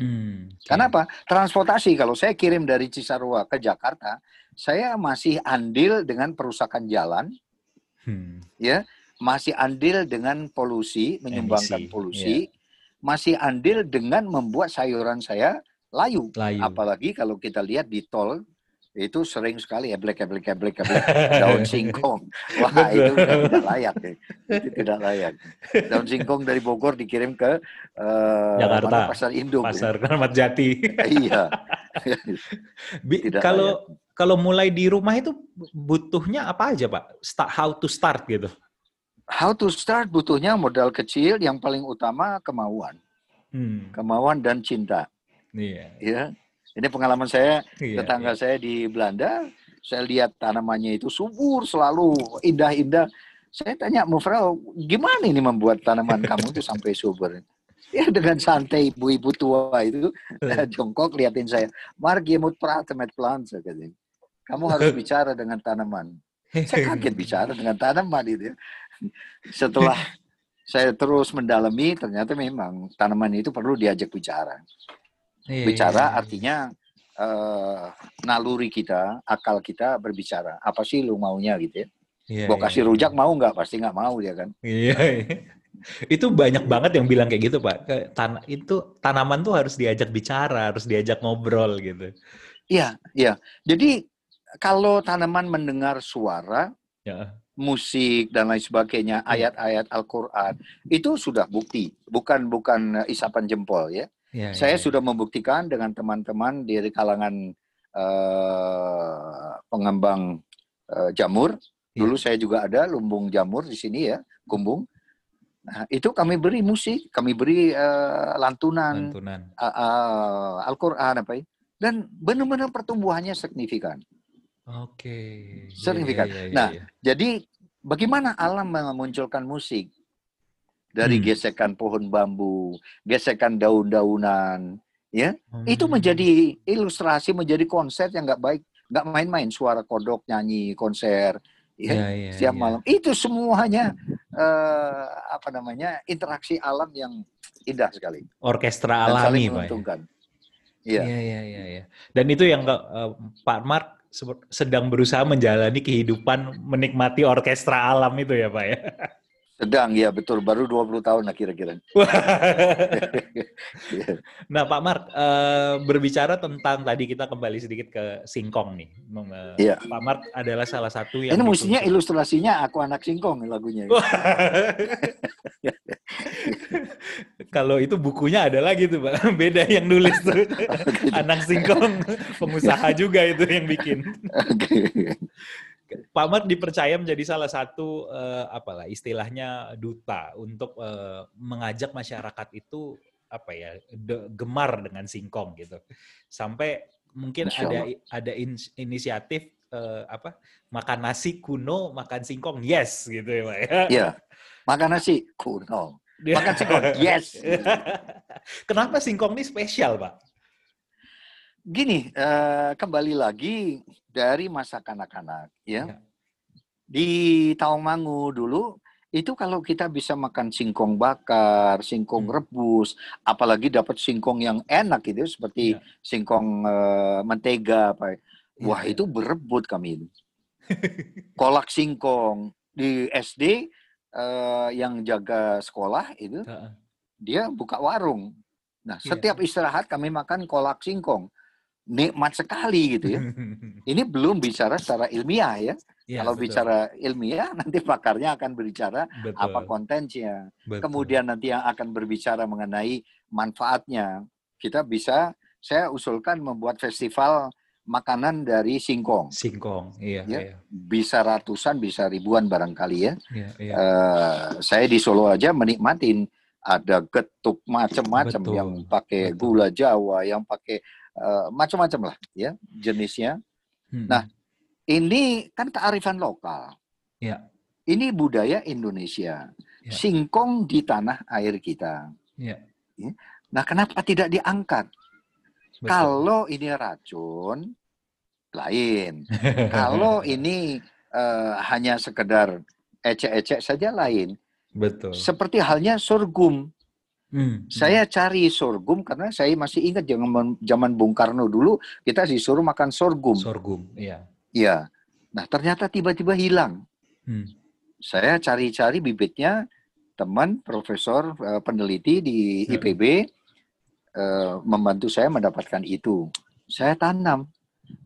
Hmm, Kenapa? Transportasi kalau saya kirim dari Cisarua ke Jakarta, saya masih andil dengan perusakan jalan, hmm. ya, masih andil dengan polusi, menyumbangkan Emisi, polusi, yeah. masih andil dengan membuat sayuran saya layu. layu. Apalagi kalau kita lihat di tol itu sering sekali ya black black black black daun singkong. Wah itu tidak layak ya. itu tidak layak. Daun singkong dari Bogor dikirim ke uh, Jakarta. pasar Induk. Pasar ya. Keramat Jati. Iya. Tidak kalau layak. kalau mulai di rumah itu butuhnya apa aja pak? Start, how to start gitu. How to start butuhnya modal kecil yang paling utama kemauan. Hmm. kemauan dan cinta. Iya. Yeah. ya ini pengalaman saya, iya, tetangga iya. saya di Belanda, saya lihat tanamannya itu subur selalu indah-indah. Saya tanya Mufrel, gimana ini membuat tanaman kamu itu sampai subur? Ya dengan santai ibu-ibu tua itu jongkok liatin saya. Mark, je moet praten met planten. Kamu harus bicara dengan tanaman. Saya kaget bicara dengan tanaman itu. Ya. Setelah saya terus mendalami, ternyata memang tanaman itu perlu diajak bicara. Iya, bicara iya, iya. artinya uh, naluri kita, akal kita berbicara. Apa sih lu maunya gitu ya? Iya, Gua kasih rujak mau nggak? Pasti nggak mau dia kan. Iya. itu banyak banget yang bilang kayak gitu pak. Tan itu tanaman tuh harus diajak bicara, harus diajak ngobrol gitu. Iya, iya. Jadi kalau tanaman mendengar suara, ya musik dan lain sebagainya, ayat-ayat Al-Qur'an, itu sudah bukti, bukan bukan isapan jempol ya. Ya Saya ya, sudah membuktikan dengan teman-teman dari kalangan uh, pengembang uh, jamur. Ya. Dulu saya juga ada lumbung jamur di sini ya, kumbung. Nah, itu kami beri musik, kami beri uh, lantunan, lantunan. Uh, uh, Al-Qur'an apa ya. Dan benar-benar pertumbuhannya signifikan. Oke. Signifikan. Ya, ya, ya, nah, ya. jadi bagaimana alam memunculkan musik? Dari hmm. gesekan pohon bambu, gesekan daun-daunan, ya. Hmm. Itu menjadi ilustrasi, menjadi konser yang nggak baik, nggak main-main suara kodok nyanyi konser, ya, ya, ya setiap ya. malam. Itu semuanya uh, apa namanya interaksi alam yang indah sekali. Orkestra alami, Pak. Ya. Iya. Iya, iya, iya. Dan itu yang uh, Pak Mark sedang berusaha menjalani kehidupan menikmati orkestra alam itu ya Pak ya? Sedang ya betul baru 20 tahun lah kira-kira. nah Pak Mark uh, berbicara tentang tadi kita kembali sedikit ke singkong nih. Iya. Pak Mark adalah salah satu yang. Ini ilustrasinya aku anak singkong lagunya. Kalau itu bukunya ada lagi tuh Pak, beda yang nulis tuh. anak singkong pengusaha juga itu yang bikin. Pak Mat dipercaya menjadi salah satu uh, apalah istilahnya duta untuk uh, mengajak masyarakat itu apa ya de, gemar dengan singkong gitu. Sampai mungkin ada ada in, inisiatif uh, apa makan nasi kuno makan singkong yes gitu ya Pak ya. Iya. Makan nasi kuno. Makan singkong yes. Kenapa singkong ini spesial, Pak? Gini, uh, kembali lagi dari masa kanak-kanak, ya. ya. Di Tawangmangu dulu itu kalau kita bisa makan singkong bakar, singkong hmm. rebus, apalagi dapat singkong yang enak gitu seperti ya. singkong uh, mentega apa. Ya. Wah, itu berebut kami. Kolak singkong di SD uh, eh, yang jaga sekolah itu dia buka warung. Nah, iya. setiap istirahat kami makan kolak singkong nikmat sekali gitu ya. Ini belum bicara secara ilmiah ya. ya Kalau betul. bicara ilmiah nanti pakarnya akan berbicara betul. apa kontennya. Betul. Kemudian nanti yang akan berbicara mengenai manfaatnya. Kita bisa saya usulkan membuat festival makanan dari singkong. Singkong, iya. Ya, iya. Bisa ratusan, bisa ribuan barangkali ya. Iya, iya. Uh, saya di Solo aja menikmatin ada getuk macam-macam yang pakai gula Jawa, yang pakai uh, macam-macam lah ya jenisnya. Hmm. Nah, ini kan kearifan lokal. Ya. Ini budaya Indonesia. Ya. Singkong di tanah air kita. Ya. ya. Nah, kenapa tidak diangkat? Betul. Kalau ini racun, lain. Kalau ini uh, hanya sekedar ecek-ecek saja lain. Betul. Seperti halnya sorghum. Hmm. Saya cari sorghum karena saya masih ingat zaman zaman Bung Karno dulu kita disuruh makan sorghum. Sorghum, iya. Iya. Nah ternyata tiba-tiba hilang. Hmm. Saya cari-cari bibitnya teman profesor uh, peneliti di IPB hmm. uh, eh, membantu saya mendapatkan itu. Saya tanam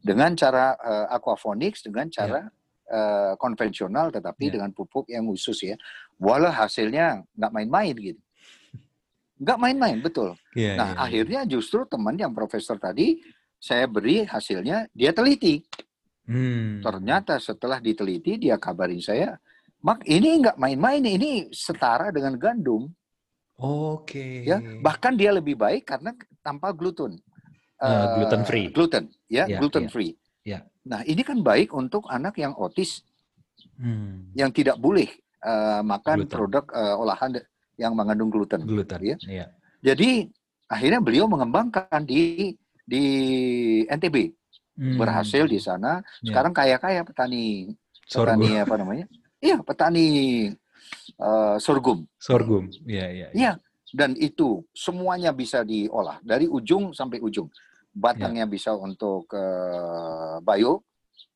dengan cara uh, aquaponics dengan cara yeah. uh, konvensional tetapi yeah. dengan pupuk yang khusus ya. Walau hasilnya nggak main-main gitu. Nggak main-main, betul. Yeah, nah, yeah, iya. akhirnya justru teman yang profesor tadi, saya beri hasilnya, dia teliti. Hmm. Ternyata setelah diteliti, dia kabarin saya, Mak, ini nggak main-main, ini setara dengan gandum. Oke. Okay. Ya, bahkan dia lebih baik karena tanpa gluten. Uh, gluten free. Gluten, ya, yeah, gluten yeah. free. Yeah. Nah, ini kan baik untuk anak yang otis, hmm. yang tidak boleh uh, makan gluten. produk uh, olahan yang mengandung gluten. Gluten. Ya. Iya. Jadi akhirnya beliau mengembangkan di di NTB, hmm. berhasil di sana. Iya. Sekarang kaya-kaya petani, petani sorghum. apa namanya? Iya, petani uh, sorghum. Sorghum, iya iya. Iya, dan itu semuanya bisa diolah dari ujung sampai ujung batangnya ya. bisa untuk uh, bio,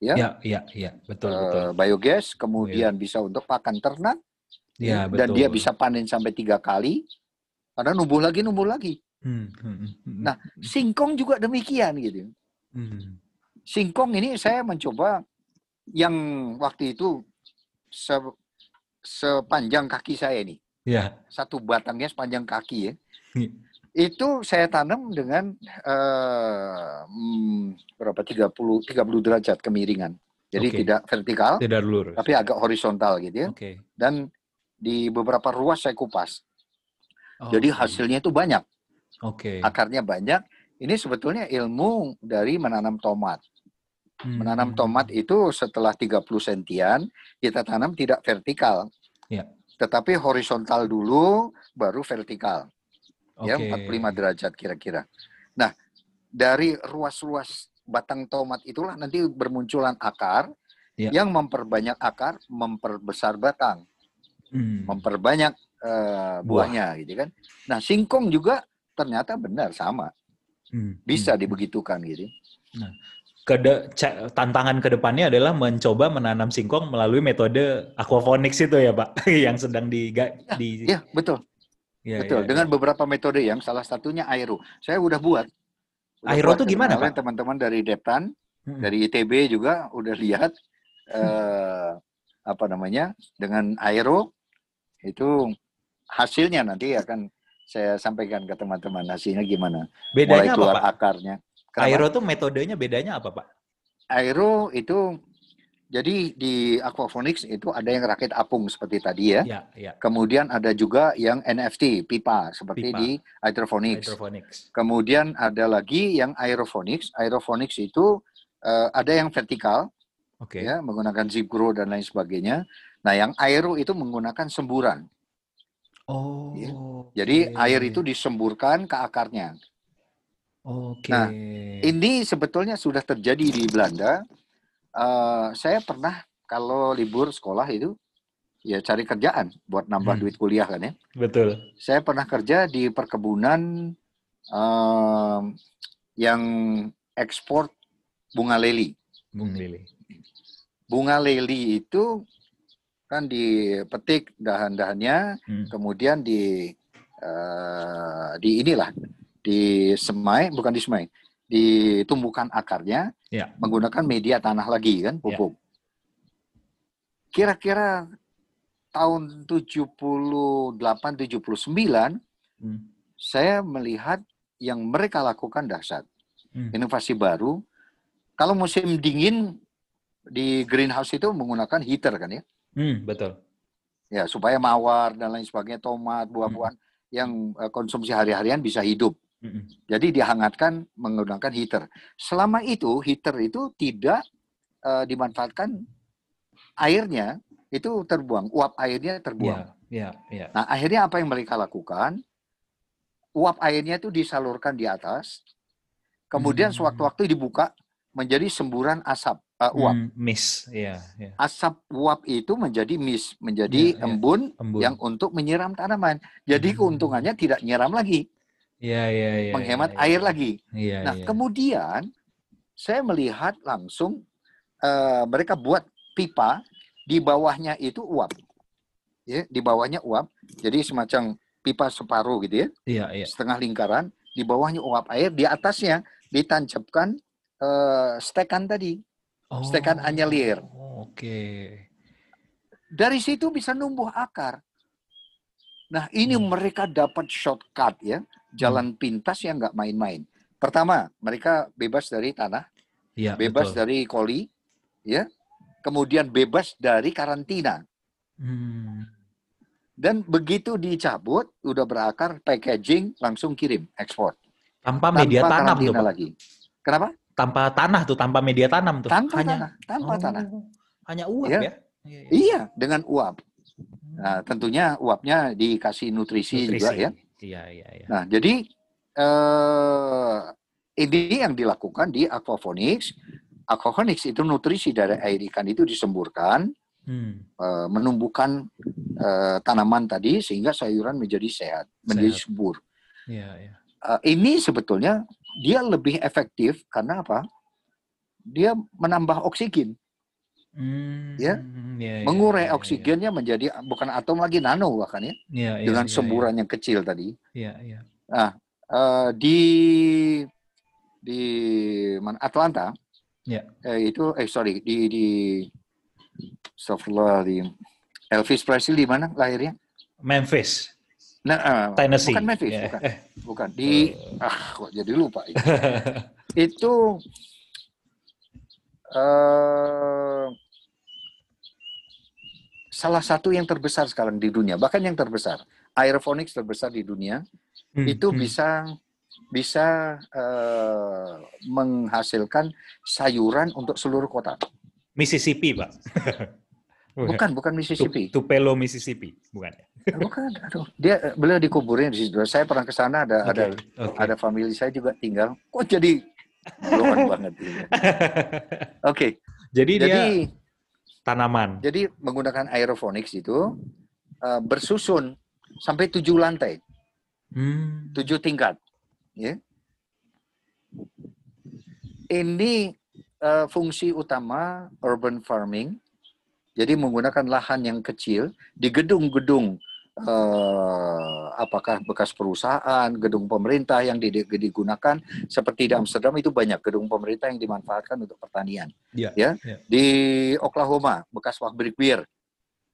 ya, ya, ya, ya betul, uh, betul. biogas, kemudian ya. bisa untuk pakan ternak, ya, betul. dan dia bisa panen sampai tiga kali, karena numbuh lagi, numbuh lagi. Hmm, hmm, hmm, hmm. Nah, singkong juga demikian gitu. Hmm. Singkong ini saya mencoba yang waktu itu se sepanjang kaki saya nih. Ya. Satu batangnya sepanjang kaki ya. Itu saya tanam dengan uh, berapa 30 30 derajat kemiringan. Jadi okay. tidak vertikal, tidak lurus. tapi agak horizontal gitu ya. Okay. Dan di beberapa ruas saya kupas. Oh, Jadi hasilnya itu banyak. Oke. Okay. Akarnya banyak. Ini sebetulnya ilmu dari menanam tomat. Hmm. Menanam tomat itu setelah 30 sentian, kita tanam tidak vertikal. Ya. Tetapi horizontal dulu, baru vertikal okay. ya 45 derajat kira-kira. Nah, dari ruas-ruas batang tomat itulah nanti bermunculan akar yeah. yang memperbanyak akar, memperbesar batang, hmm. memperbanyak uh, buahnya, Buah. gitu kan. Nah, singkong juga ternyata benar sama, hmm. bisa hmm. dibegitukan gitu. Nah, kede, tantangan ke depannya adalah mencoba menanam singkong melalui metode aquaponics itu ya Pak, yang sedang di, ya, di ya betul. Ya, Betul, ya, dengan ya. beberapa metode yang salah satunya aero. Saya udah buat. Udah aero itu gimana, Pak? Teman-teman dari Deptan, hmm. dari ITB juga udah lihat eh, apa namanya dengan aero itu hasilnya nanti akan saya sampaikan ke teman-teman hasilnya gimana. Bedanya Mulai keluar apa, Pak? akarnya. Kenapa? Aero itu metodenya bedanya apa, Pak? Aero itu jadi di aquaponics itu ada yang rakit apung seperti tadi ya. ya, ya. Kemudian ada juga yang NFT pipa seperti pipa. di hydroponics. hydroponics. Kemudian ada lagi yang aeroponics. Aeroponics itu uh, ada yang vertikal, okay. ya menggunakan zip grow dan lain sebagainya. Nah yang aero itu menggunakan semburan. Oh. Ya. Jadi okay. air itu disemburkan ke akarnya. Oke. Okay. Nah ini sebetulnya sudah terjadi di Belanda uh, saya pernah kalau libur sekolah itu ya cari kerjaan buat nambah hmm. duit kuliah kan ya. Betul. Saya pernah kerja di perkebunan uh, yang ekspor bunga leli. Bunga leli. Bunga leli itu kan dipetik dahan-dahannya, hmm. kemudian di uh, di inilah di semai, bukan di semai, ditumbuhkan akarnya ya. menggunakan media tanah lagi kan ya. pupuk. Kira-kira tahun 78 79 hmm. saya melihat yang mereka lakukan dahsyat. Hmm. Inovasi baru. Kalau musim dingin di greenhouse itu menggunakan heater kan ya? Hmm, betul. Ya, supaya mawar dan lain sebagainya, tomat, buah-buahan hmm. yang eh, konsumsi hari-harian bisa hidup. Jadi dihangatkan menggunakan heater. Selama itu heater itu tidak uh, dimanfaatkan airnya itu terbuang, uap airnya terbuang. Yeah, yeah, yeah. Nah akhirnya apa yang mereka lakukan? Uap airnya itu disalurkan di atas, kemudian hmm. sewaktu-waktu dibuka menjadi semburan asap uh, uap. Hmm, mist, yeah, yeah. Asap uap itu menjadi mist, menjadi yeah, yeah. Embun, embun yang untuk menyiram tanaman. Jadi hmm. keuntungannya tidak nyiram lagi Iya, iya, iya. Menghemat ya, ya. air lagi. Iya, nah, ya. kemudian saya melihat langsung uh, mereka buat pipa di bawahnya itu uap. Ya, di bawahnya uap. Jadi semacam pipa separuh gitu ya. Iya, iya. Setengah lingkaran, di bawahnya uap air, di atasnya ditancapkan uh, stekan tadi. Oh, stekan anyelir. Oke. Okay. Dari situ bisa numbuh akar. Nah, ini hmm. mereka dapat shortcut ya jalan hmm. pintas yang nggak main-main. Pertama, mereka bebas dari tanah, ya, bebas betul. dari koli, ya, kemudian bebas dari karantina. Hmm. Dan begitu dicabut, udah berakar, packaging, langsung kirim, ekspor. Tanpa media Tanpa tanam tuh, lagi. Kenapa? Tanpa tanah tuh, tanpa media tanam tuh. Tanpa hanya, tanah, tanpa oh, tanah. Hanya uap ya? ya? Iya, iya. iya, dengan uap. Nah, tentunya uapnya dikasih nutrisi, nutrisi. juga ya. Iya, iya, iya. Nah, jadi eh, ini yang dilakukan di aquaponics. Aquaponics itu nutrisi dari air ikan itu disemburkan, hmm. eh, menumbuhkan eh, tanaman tadi sehingga sayuran menjadi sehat, sehat. menjadi subur. Iya, iya. Eh, ini sebetulnya dia lebih efektif karena apa? Dia menambah oksigen. Hmm, ya, ya, mengurai ya, ya, oksigennya ya. menjadi bukan atom lagi nano bahkan ya, ya, ya dengan ya, semburan ya. yang kecil tadi. Ya, ya. Nah, uh, di di mana Atlanta, ya. eh, itu eh sorry di di Software di Elvis Presley di mana lahirnya? Memphis. Nah, uh, Tennessee. Bukan Memphis, yeah. bukan. Eh. Bukan di uh. ah kok jadi lupa itu. itu uh, salah satu yang terbesar sekarang di dunia, bahkan yang terbesar, aeroponics terbesar di dunia, hmm, itu hmm. bisa bisa uh, menghasilkan sayuran untuk seluruh kota. Mississippi, Pak. bukan, bukan Mississippi. Tupelo, Mississippi, bukan? Ya? bukan, aduh. Dia beliau dikuburin di situ. Saya pernah ke sana ada okay. ada okay. ada family saya juga tinggal. Kok jadi banget. Oke. Okay. Jadi, jadi dia tanaman. Jadi menggunakan aeroponics itu uh, bersusun sampai tujuh lantai, hmm. tujuh tingkat. Ya. Ini uh, fungsi utama urban farming. Jadi menggunakan lahan yang kecil di gedung-gedung uh, apakah bekas perusahaan, gedung pemerintah yang digunakan seperti di Amsterdam itu banyak gedung pemerintah yang dimanfaatkan untuk pertanian. Yeah, ya, yeah. di Oklahoma bekas pabrik bir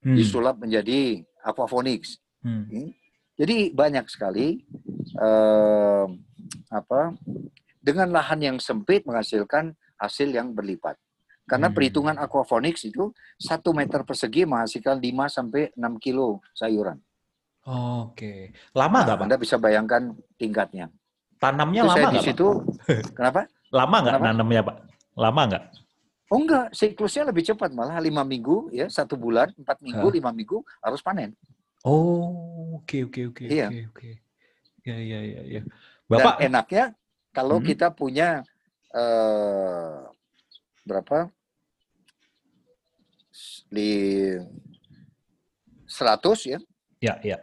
hmm. disulap menjadi aquaponics. Hmm. Jadi banyak sekali uh, apa dengan lahan yang sempit menghasilkan hasil yang berlipat. Karena hmm. perhitungan aquaponics itu satu meter persegi menghasilkan 5 sampai 6 kilo sayuran. Oke. Lama nggak, Pak? Anda bisa bayangkan tingkatnya. Tanamnya Itu lama nggak, di situ, kenapa? Lama nggak nanamnya, Pak? Lama nggak? Oh enggak, siklusnya lebih cepat malah lima minggu ya satu bulan empat minggu lima minggu harus panen. Oh oke oke oke iya. oke oke. Ya ya ya ya. Bapak Dan enaknya kalau hmm. kita punya uh, berapa di 100 ya. Ya ya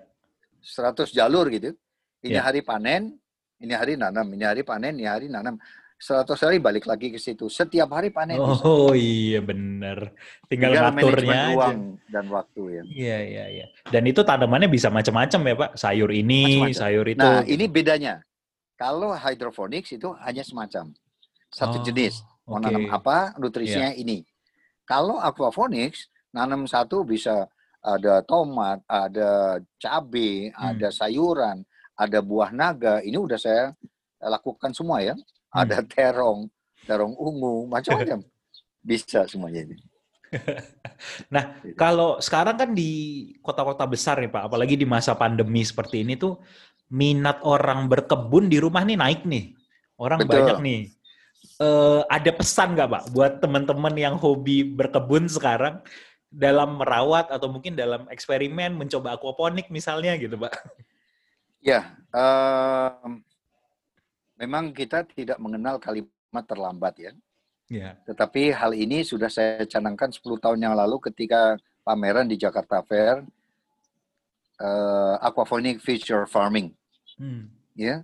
100 jalur gitu. Ini yeah. hari panen, ini hari nanam, ini hari panen, ini hari nanam. 100 hari balik lagi ke situ. Setiap hari panen. Oh bisa. iya benar. Tinggal, Tinggal ngaturnya ruang dan waktu ya. Iya iya iya. Dan itu tanamannya bisa macam-macam ya Pak. Sayur ini, macem -macem. sayur itu. Nah ini bedanya. Kalau hydroponics itu hanya semacam satu oh, jenis. Mau okay. nanam apa, nutrisinya yeah. ini. Kalau aquaponics, nanam satu bisa ada tomat, ada cabai, hmm. ada sayuran, ada buah naga. Ini udah saya lakukan semua ya. Hmm. Ada terong, terong ungu, macam-macam. Bisa semuanya ini. nah, gitu. kalau sekarang kan di kota-kota besar nih Pak, apalagi di masa pandemi seperti ini tuh minat orang berkebun di rumah nih naik nih. Orang Betul. banyak nih. Uh, ada pesan nggak Pak buat teman-teman yang hobi berkebun sekarang dalam merawat atau mungkin dalam eksperimen mencoba aquaponik misalnya gitu, Pak? Ya, uh, memang kita tidak mengenal kalimat terlambat ya. Ya. Tetapi hal ini sudah saya canangkan 10 tahun yang lalu ketika pameran di Jakarta Fair uh, aquaponic feature farming. Hmm. Ya.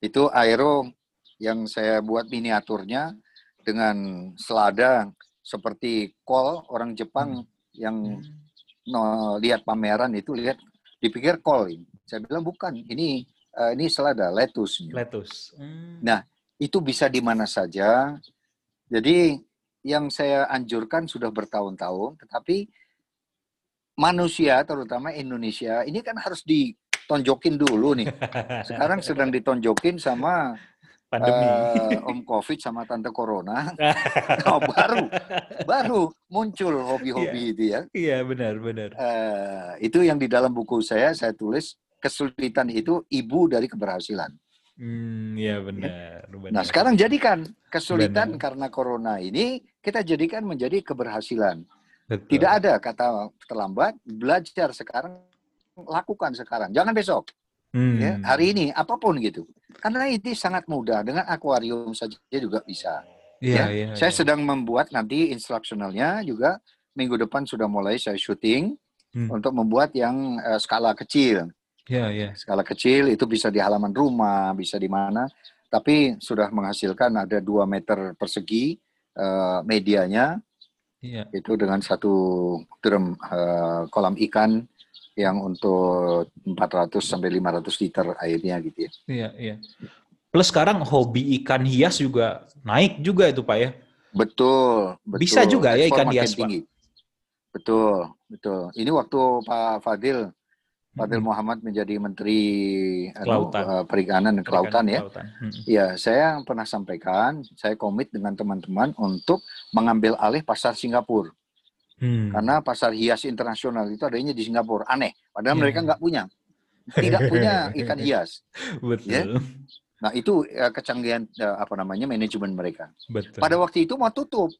Itu aero yang saya buat miniaturnya dengan selada seperti kol orang Jepang hmm. yang hmm. no, lihat pameran itu lihat dipikir kol ini. Saya bilang bukan, ini uh, ini selada, lettuce. Lettuce. Hmm. Nah, itu bisa di mana saja. Jadi yang saya anjurkan sudah bertahun-tahun, tetapi manusia terutama Indonesia ini kan harus ditonjokin dulu nih. Sekarang sedang ditonjokin sama pandemi. Uh, Om Covid sama Tante Corona. oh, baru baru muncul hobi-hobi yeah. itu ya. Iya, benar, benar. Uh, itu yang di dalam buku saya saya tulis kesulitan itu ibu dari keberhasilan. Hmm, ya benar, benar. Nah sekarang jadikan kesulitan benar. karena corona ini kita jadikan menjadi keberhasilan. Betul. Tidak ada kata terlambat. Belajar sekarang, lakukan sekarang. Jangan besok. Hmm. Ya, hari ini apa pun gitu. Karena ini sangat mudah. Dengan akuarium saja juga bisa. Ya, ya, ya, saya ya. sedang membuat nanti instruksionalnya juga minggu depan sudah mulai saya syuting hmm. untuk membuat yang uh, skala kecil. Ya, ya. Skala kecil itu bisa di halaman rumah, bisa di mana. Tapi sudah menghasilkan ada dua meter persegi uh, medianya. Ya. Itu dengan satu drum uh, kolam ikan yang untuk 400 sampai 500 liter airnya gitu ya. Iya, iya. Plus sekarang hobi ikan hias juga naik juga itu Pak ya? Betul, betul. Bisa juga ya ikan hias tinggi. Pak? Betul, betul. Ini waktu Pak Fadil Fadil hmm. Muhammad menjadi Menteri Kelautan. Anu, Perikanan dan Kelautan, ya. Hmm. Ya, saya pernah sampaikan, saya komit dengan teman-teman untuk mengambil alih pasar Singapura. Hmm. Karena pasar hias internasional itu adanya di Singapura. Aneh, padahal yeah. mereka nggak punya. Tidak punya ikan hias. Betul. Ya? Nah, itu ya, kecanggihan ya, apa namanya manajemen mereka. Betul. Pada waktu itu mau tutup.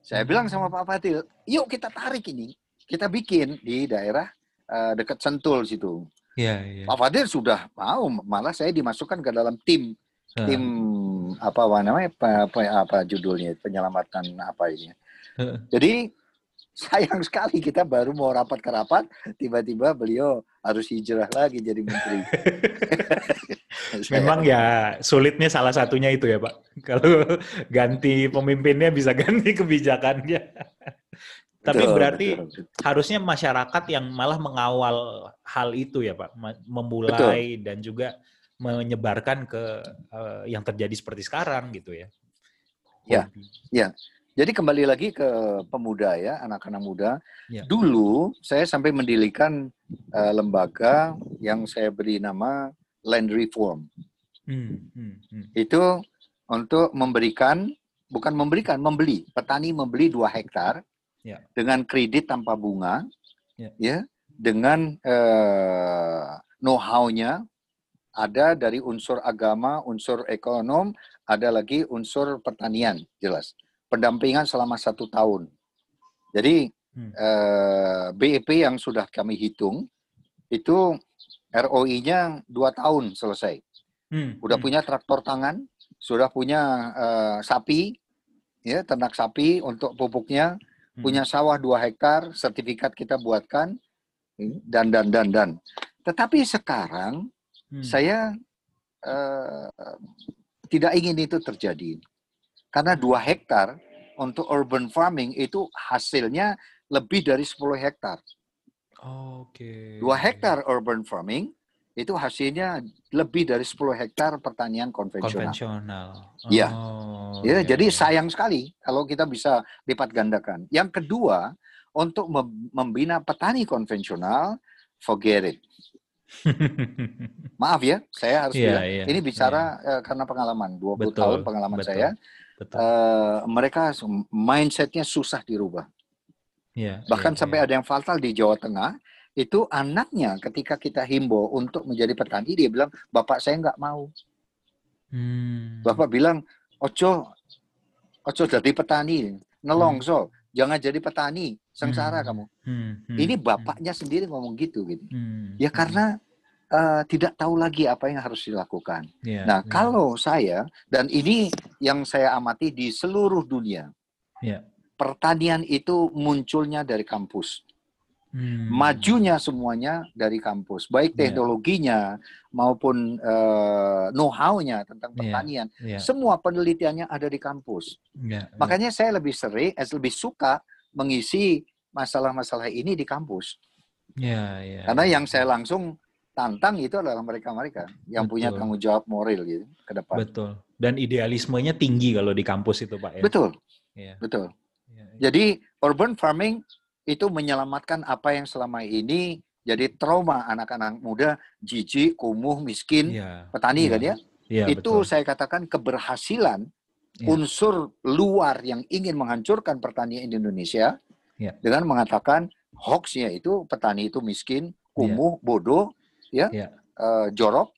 Saya hmm. bilang sama Pak Fadil, yuk kita tarik ini. Kita bikin di daerah uh, dekat Sentul situ. Ya, ya. Pak Fadil sudah mau, malah saya dimasukkan ke dalam tim uh. tim apa namanya apa, apa, apa judulnya penyelamatan apa ini. Uh. Jadi sayang sekali kita baru mau rapat ke rapat, tiba-tiba beliau harus hijrah lagi jadi menteri. Memang ya sulitnya salah satunya itu ya Pak. Kalau ganti pemimpinnya bisa ganti kebijakannya. Tapi betul, berarti betul, betul. harusnya masyarakat yang malah mengawal hal itu ya Pak, memulai betul. dan juga menyebarkan ke uh, yang terjadi seperti sekarang gitu ya. Ya, ya. Jadi kembali lagi ke pemuda ya, anak-anak muda. Ya. Dulu saya sampai mendirikan uh, lembaga yang saya beri nama Land Reform. Hmm, hmm, hmm. Itu untuk memberikan, bukan memberikan, membeli. Petani membeli dua hektar ya. dengan kredit tanpa bunga, ya, ya dengan uh, know-how-nya ada dari unsur agama, unsur ekonom, ada lagi unsur pertanian, jelas. Pendampingan selama satu tahun. Jadi hmm. uh, BEP yang sudah kami hitung itu ROI-nya dua tahun selesai. Hmm. Udah hmm. punya traktor tangan, sudah punya uh, sapi, ya ternak sapi untuk pupuknya, hmm. punya sawah dua hektar, sertifikat kita buatkan, dan dan dan dan. Tetapi sekarang hmm. saya uh, tidak ingin itu terjadi, karena dua hektar untuk urban farming itu hasilnya lebih dari 10 hektar. Oke. Okay. Dua hektar urban farming itu hasilnya lebih dari 10 hektar pertanian konvensional. Konvensional. Iya. Oh, ya. ya, jadi sayang sekali kalau kita bisa lipat gandakan. Yang kedua, untuk membina petani konvensional, forget it. Maaf ya, saya harus yeah, bilang. Yeah, ini bicara yeah. uh, karena pengalaman, 20 betul, tahun pengalaman betul, saya. Betul. Uh, mereka mindsetnya susah dirubah. Yeah, Bahkan yeah, sampai yeah. ada yang fatal di Jawa Tengah, itu anaknya ketika kita himbau untuk menjadi petani dia bilang bapak saya nggak mau hmm. bapak bilang ojo ojo jadi petani nelongso hmm. jangan jadi petani sengsara hmm. kamu hmm. Hmm. ini hmm. bapaknya hmm. sendiri ngomong gitu gitu hmm. ya karena uh, tidak tahu lagi apa yang harus dilakukan yeah, nah yeah. kalau saya dan ini yang saya amati di seluruh dunia yeah. pertanian itu munculnya dari kampus Hmm. Majunya semuanya dari kampus, baik iya. teknologinya yeah. maupun uh, know-how-nya tentang iya, pertanian. Yeah. Yeah. Semua penelitiannya ada di kampus. Yeah. Iya. Makanya yeah. saya lebih sering, eh, lebih suka mengisi masalah-masalah ini di kampus. Yeah, yeah. Karena yang saya langsung tantang itu adalah mereka-mereka yang Betul. punya tanggung jawab moral gitu ke depan. Betul. Dan idealismenya tinggi kalau di kampus itu, Pak. Ya? Betul. Yeah. Betul. Yeah, yeah. Jadi urban farming itu menyelamatkan apa yang selama ini jadi trauma anak-anak muda, jijik, kumuh, miskin, ya, petani ya, kan ya. ya itu betul. saya katakan keberhasilan ya. unsur luar yang ingin menghancurkan pertanian Indonesia ya. dengan mengatakan hoaxnya itu petani itu miskin, kumuh, ya. bodoh, ya, ya. Uh, jorok.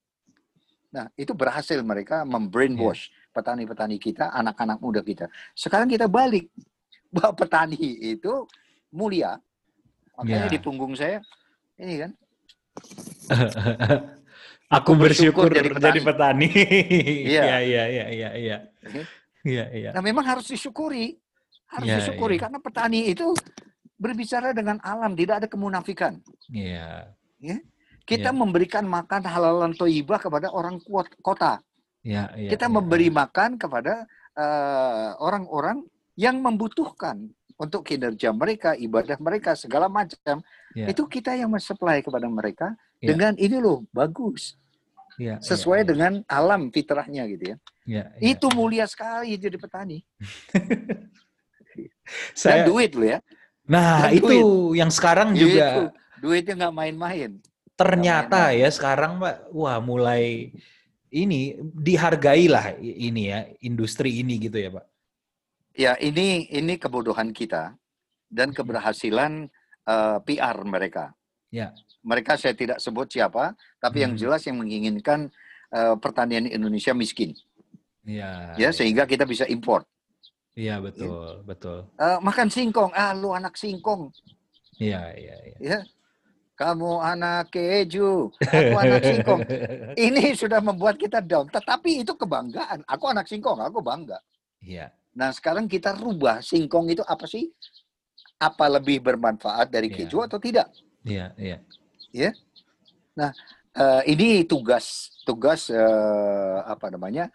Nah, itu berhasil mereka membrainwash yeah. petani-petani kita, anak-anak muda kita. Sekarang kita balik bahwa petani itu mulia. Makanya yeah. di punggung saya ini kan. Aku bersyukur, bersyukur jadi petani. Jadi petani. Iya, iya, iya, iya, iya. Iya, iya. Nah, memang harus disyukuri. Harus ya, disyukuri ya. karena petani itu berbicara dengan alam, tidak ada kemunafikan. Iya. Ya. Kita ya. memberikan makan halalan toibah kepada orang kota. Ya, ya, Kita ya, memberi ya. makan kepada eh, orang-orang uh, yang membutuhkan untuk kinerja mereka, ibadah mereka, segala macam. Ya. Itu kita yang mensuplai kepada mereka ya. dengan ini loh, bagus. Ya, sesuai ya, ya. dengan alam fitrahnya gitu ya. ya, ya. Itu mulia sekali jadi petani. Saya, Dan duit loh ya. Nah, Dan itu duit. yang sekarang juga itu. duitnya nggak main-main. Ternyata ya sekarang Mbak, wah mulai ini dihargailah ini ya industri ini gitu ya Pak. Ya ini ini kebodohan kita dan keberhasilan uh, eh, PR mereka. Ya. Mereka saya tidak sebut siapa, tapi hmm. yang jelas yang menginginkan uh, pertanian Indonesia miskin. Ya. Ya sehingga kita bisa import. Iya betul, ya. betul. Uh, makan singkong, ah lu anak singkong. Iya, iya, iya. Ya. Kamu anak keju, aku anak singkong. Ini sudah membuat kita down. Tetapi itu kebanggaan. Aku anak singkong, aku bangga. Iya. Nah sekarang kita rubah singkong itu apa sih? Apa lebih bermanfaat dari iya. keju atau tidak? Iya, iya. Ya. Nah, uh, ini tugas tugas uh, apa namanya?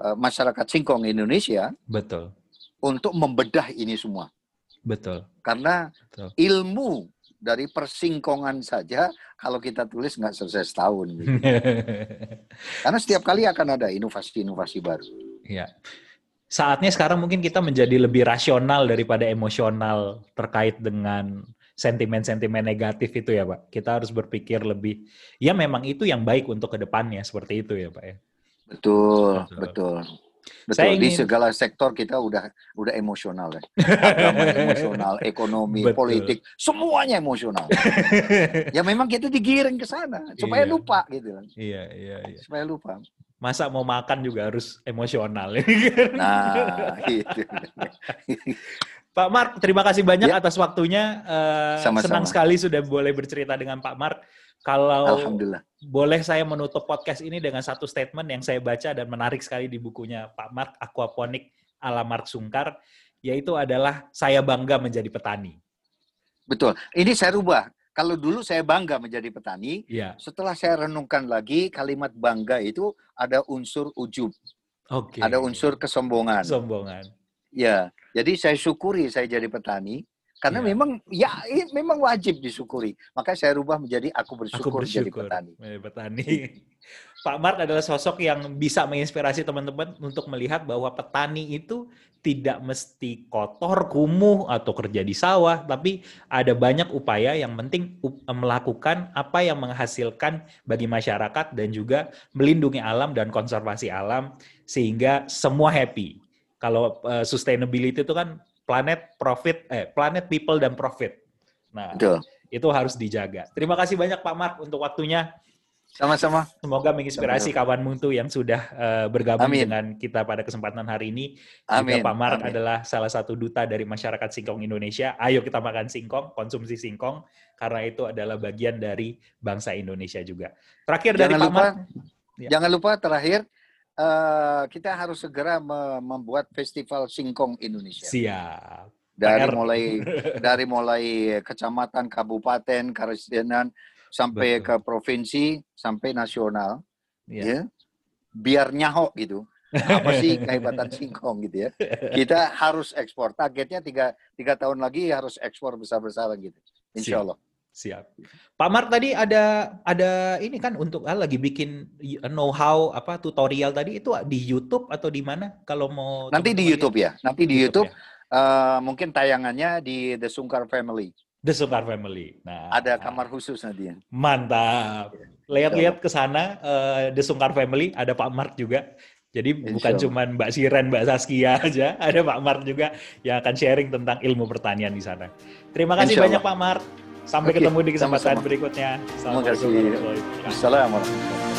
Uh, masyarakat singkong Indonesia. Betul untuk membedah ini semua. Betul. Karena Betul. ilmu dari persingkongan saja kalau kita tulis nggak selesai setahun. Gitu. Karena setiap kali akan ada inovasi-inovasi baru. Iya. Saatnya sekarang mungkin kita menjadi lebih rasional daripada emosional terkait dengan sentimen-sentimen negatif itu ya Pak. Kita harus berpikir lebih, ya memang itu yang baik untuk ke depannya seperti itu ya Pak ya. Betul, betul. betul. Betul, saya ingin... di segala sektor kita udah udah emosional ya. Agama emosional, ekonomi, Betul. politik, semuanya emosional. ya memang kita digiring ke sana supaya iya. lupa gitu kan. Iya, iya, iya. Supaya lupa. Masa mau makan juga harus emosional. nah, itu. Pak Mark, terima kasih banyak ya. atas waktunya. Uh, Sama-sama. Senang sekali sudah boleh bercerita dengan Pak Mark. Kalau Alhamdulillah. boleh saya menutup podcast ini dengan satu statement yang saya baca dan menarik sekali di bukunya Pak Mark Aquaponik ala Mark Sungkar, yaitu adalah saya bangga menjadi petani. Betul. Ini saya rubah. Kalau dulu saya bangga menjadi petani, ya. setelah saya renungkan lagi kalimat bangga itu ada unsur ujub. Okay. Ada unsur kesombongan. Kesombongan. Ya, jadi saya syukuri saya jadi petani karena ya. memang ya memang wajib disyukuri. Maka saya rubah menjadi aku bersyukur, aku bersyukur jadi petani. Petani. Pak Mark adalah sosok yang bisa menginspirasi teman-teman untuk melihat bahwa petani itu tidak mesti kotor, kumuh, atau kerja di sawah, tapi ada banyak upaya yang penting melakukan apa yang menghasilkan bagi masyarakat dan juga melindungi alam dan konservasi alam sehingga semua happy. Kalau uh, sustainability itu kan planet profit eh planet people dan profit. Nah, Betul. itu harus dijaga. Terima kasih banyak Pak Mark untuk waktunya. Sama-sama. Semoga menginspirasi Sama-sama. kawan Muntu yang sudah uh, bergabung Amin. dengan kita pada kesempatan hari ini. Amin. Juga Pak Mark Amin. adalah salah satu duta dari masyarakat singkong Indonesia. Ayo kita makan singkong, konsumsi singkong karena itu adalah bagian dari bangsa Indonesia juga. Terakhir jangan dari Pak lupa, Mark. Ya. Jangan lupa terakhir uh, kita harus segera membuat festival singkong Indonesia. Siap. Dari PR. mulai dari mulai kecamatan, kabupaten, karesidenan sampai Betul. ke provinsi sampai nasional. Ya. ya. Biar nyahok gitu. Apa sih kehebatan singkong gitu ya. Kita harus ekspor. Targetnya tiga, tiga tahun lagi harus ekspor besar-besaran gitu. Insya Allah. Siap. Pak Mark tadi ada ada ini kan untuk ah, lagi bikin know-how apa tutorial tadi itu di YouTube atau di mana kalau mau Nanti di YouTube ya. Nanti di YouTube, YouTube ya? uh, mungkin tayangannya di The Sungkar Family. The Sungkar Family. Nah, ada kamar khusus nanti. Mantap. Lihat-lihat ke sana uh, The Sungkar Family ada Pak Mark juga. Jadi Insya bukan cuma Mbak Siren, Mbak Saskia aja, ada Pak Mark juga yang akan sharing tentang ilmu pertanian di sana. Terima kasih banyak Pak Mark. Sampai okay. ketemu di kesempatan Sama-sama. berikutnya. Assalamualaikum warahmatullahi wabarakatuh. Assalamualaikum.